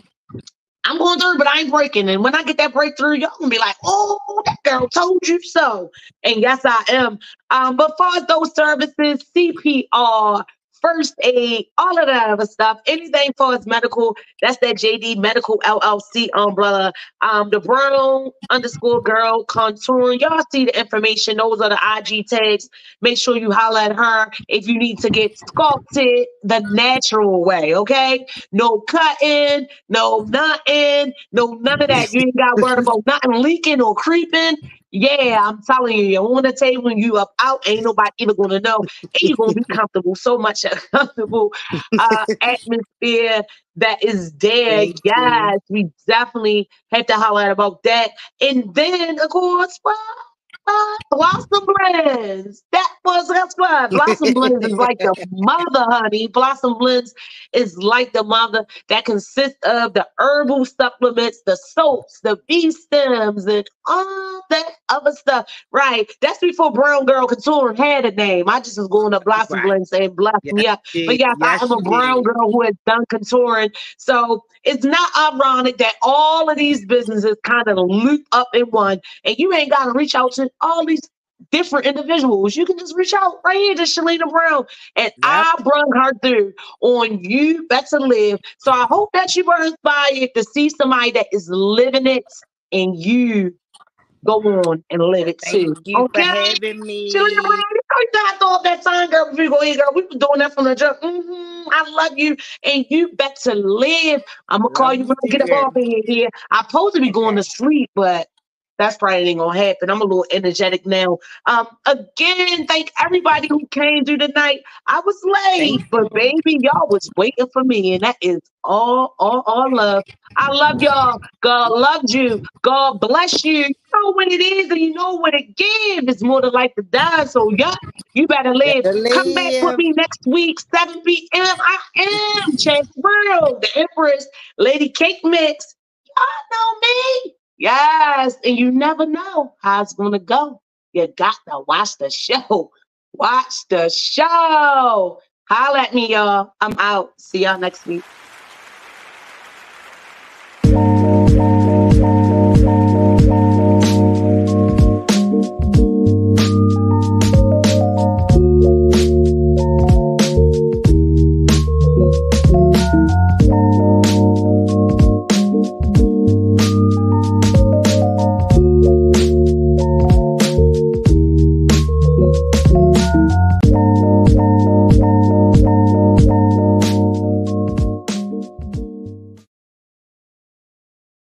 I'm going through, but I ain't breaking. And when I get that breakthrough, y'all gonna be like, oh, that girl told you so. And yes, I am. Um, but for those services, CPR, first aid, all of that other stuff, anything for us medical, that's that JD Medical LLC umbrella. Um, the brown underscore girl contouring. Y'all see the information. Those are the IG tags. Make sure you holler at her if you need to get sculpted the natural way, okay? No cutting, no nothing, no none of that. You ain't got worry about nothing leaking or creeping. Yeah, I'm telling you, you want to tell you when you up out, ain't nobody even gonna know, and you're gonna be comfortable, so much a comfortable uh, atmosphere that is there.
Thank you.
we definitely have to highlight about that. And then, of course, well, Blossom Blends. That was that's what Blossom Blends is like the mother, honey. Blossom Blends is like the mother that consists of the herbal supplements, the soaps, the V steams, and all that other stuff. Right. That's before Brown Girl Couture had a name. I just was going to Blossom
Right.
Blends saying bless
Yes,
me up. But
did.
yes, I am a brown
did.
girl who has done contouring. So it's not ironic that all of these businesses kind of loop up in one, and you ain't got to reach out to all these different individuals. You can just reach out right here to Shelena Brown, and I brung her through on You Better Live. So I hope that you were inspired to see somebody that is living it, and you go on and live it too.
Thank you
okay?
having me.
Shelena Brown, you know you gotta throw up that sign, girl. Before you go girl, we been doing that from the jump. hmm I love you, and you better live. I'm gonna call
Love
you
you
when I get up off of here. here. I'm supposed to be going to sleep, but That's probably ain't gonna happen. I'm a little energetic now. Um, again, thank everybody who came through tonight. I was late, but baby, y'all was waiting for me, and that is all, all, all love. I love y'all. God loves you. God bless you. You know what it is, and you know what it gives. It's more than like to die. So y'all, you better live.
Better
Come back with me next week, 7 p.m. I am Chas Real, the Empress, Lady Cake Mix. Y'all know me. Yes, and you never know how it's gonna go. You got to watch the show. Watch the show. Holla at me, y'all. I'm out. See y'all next week.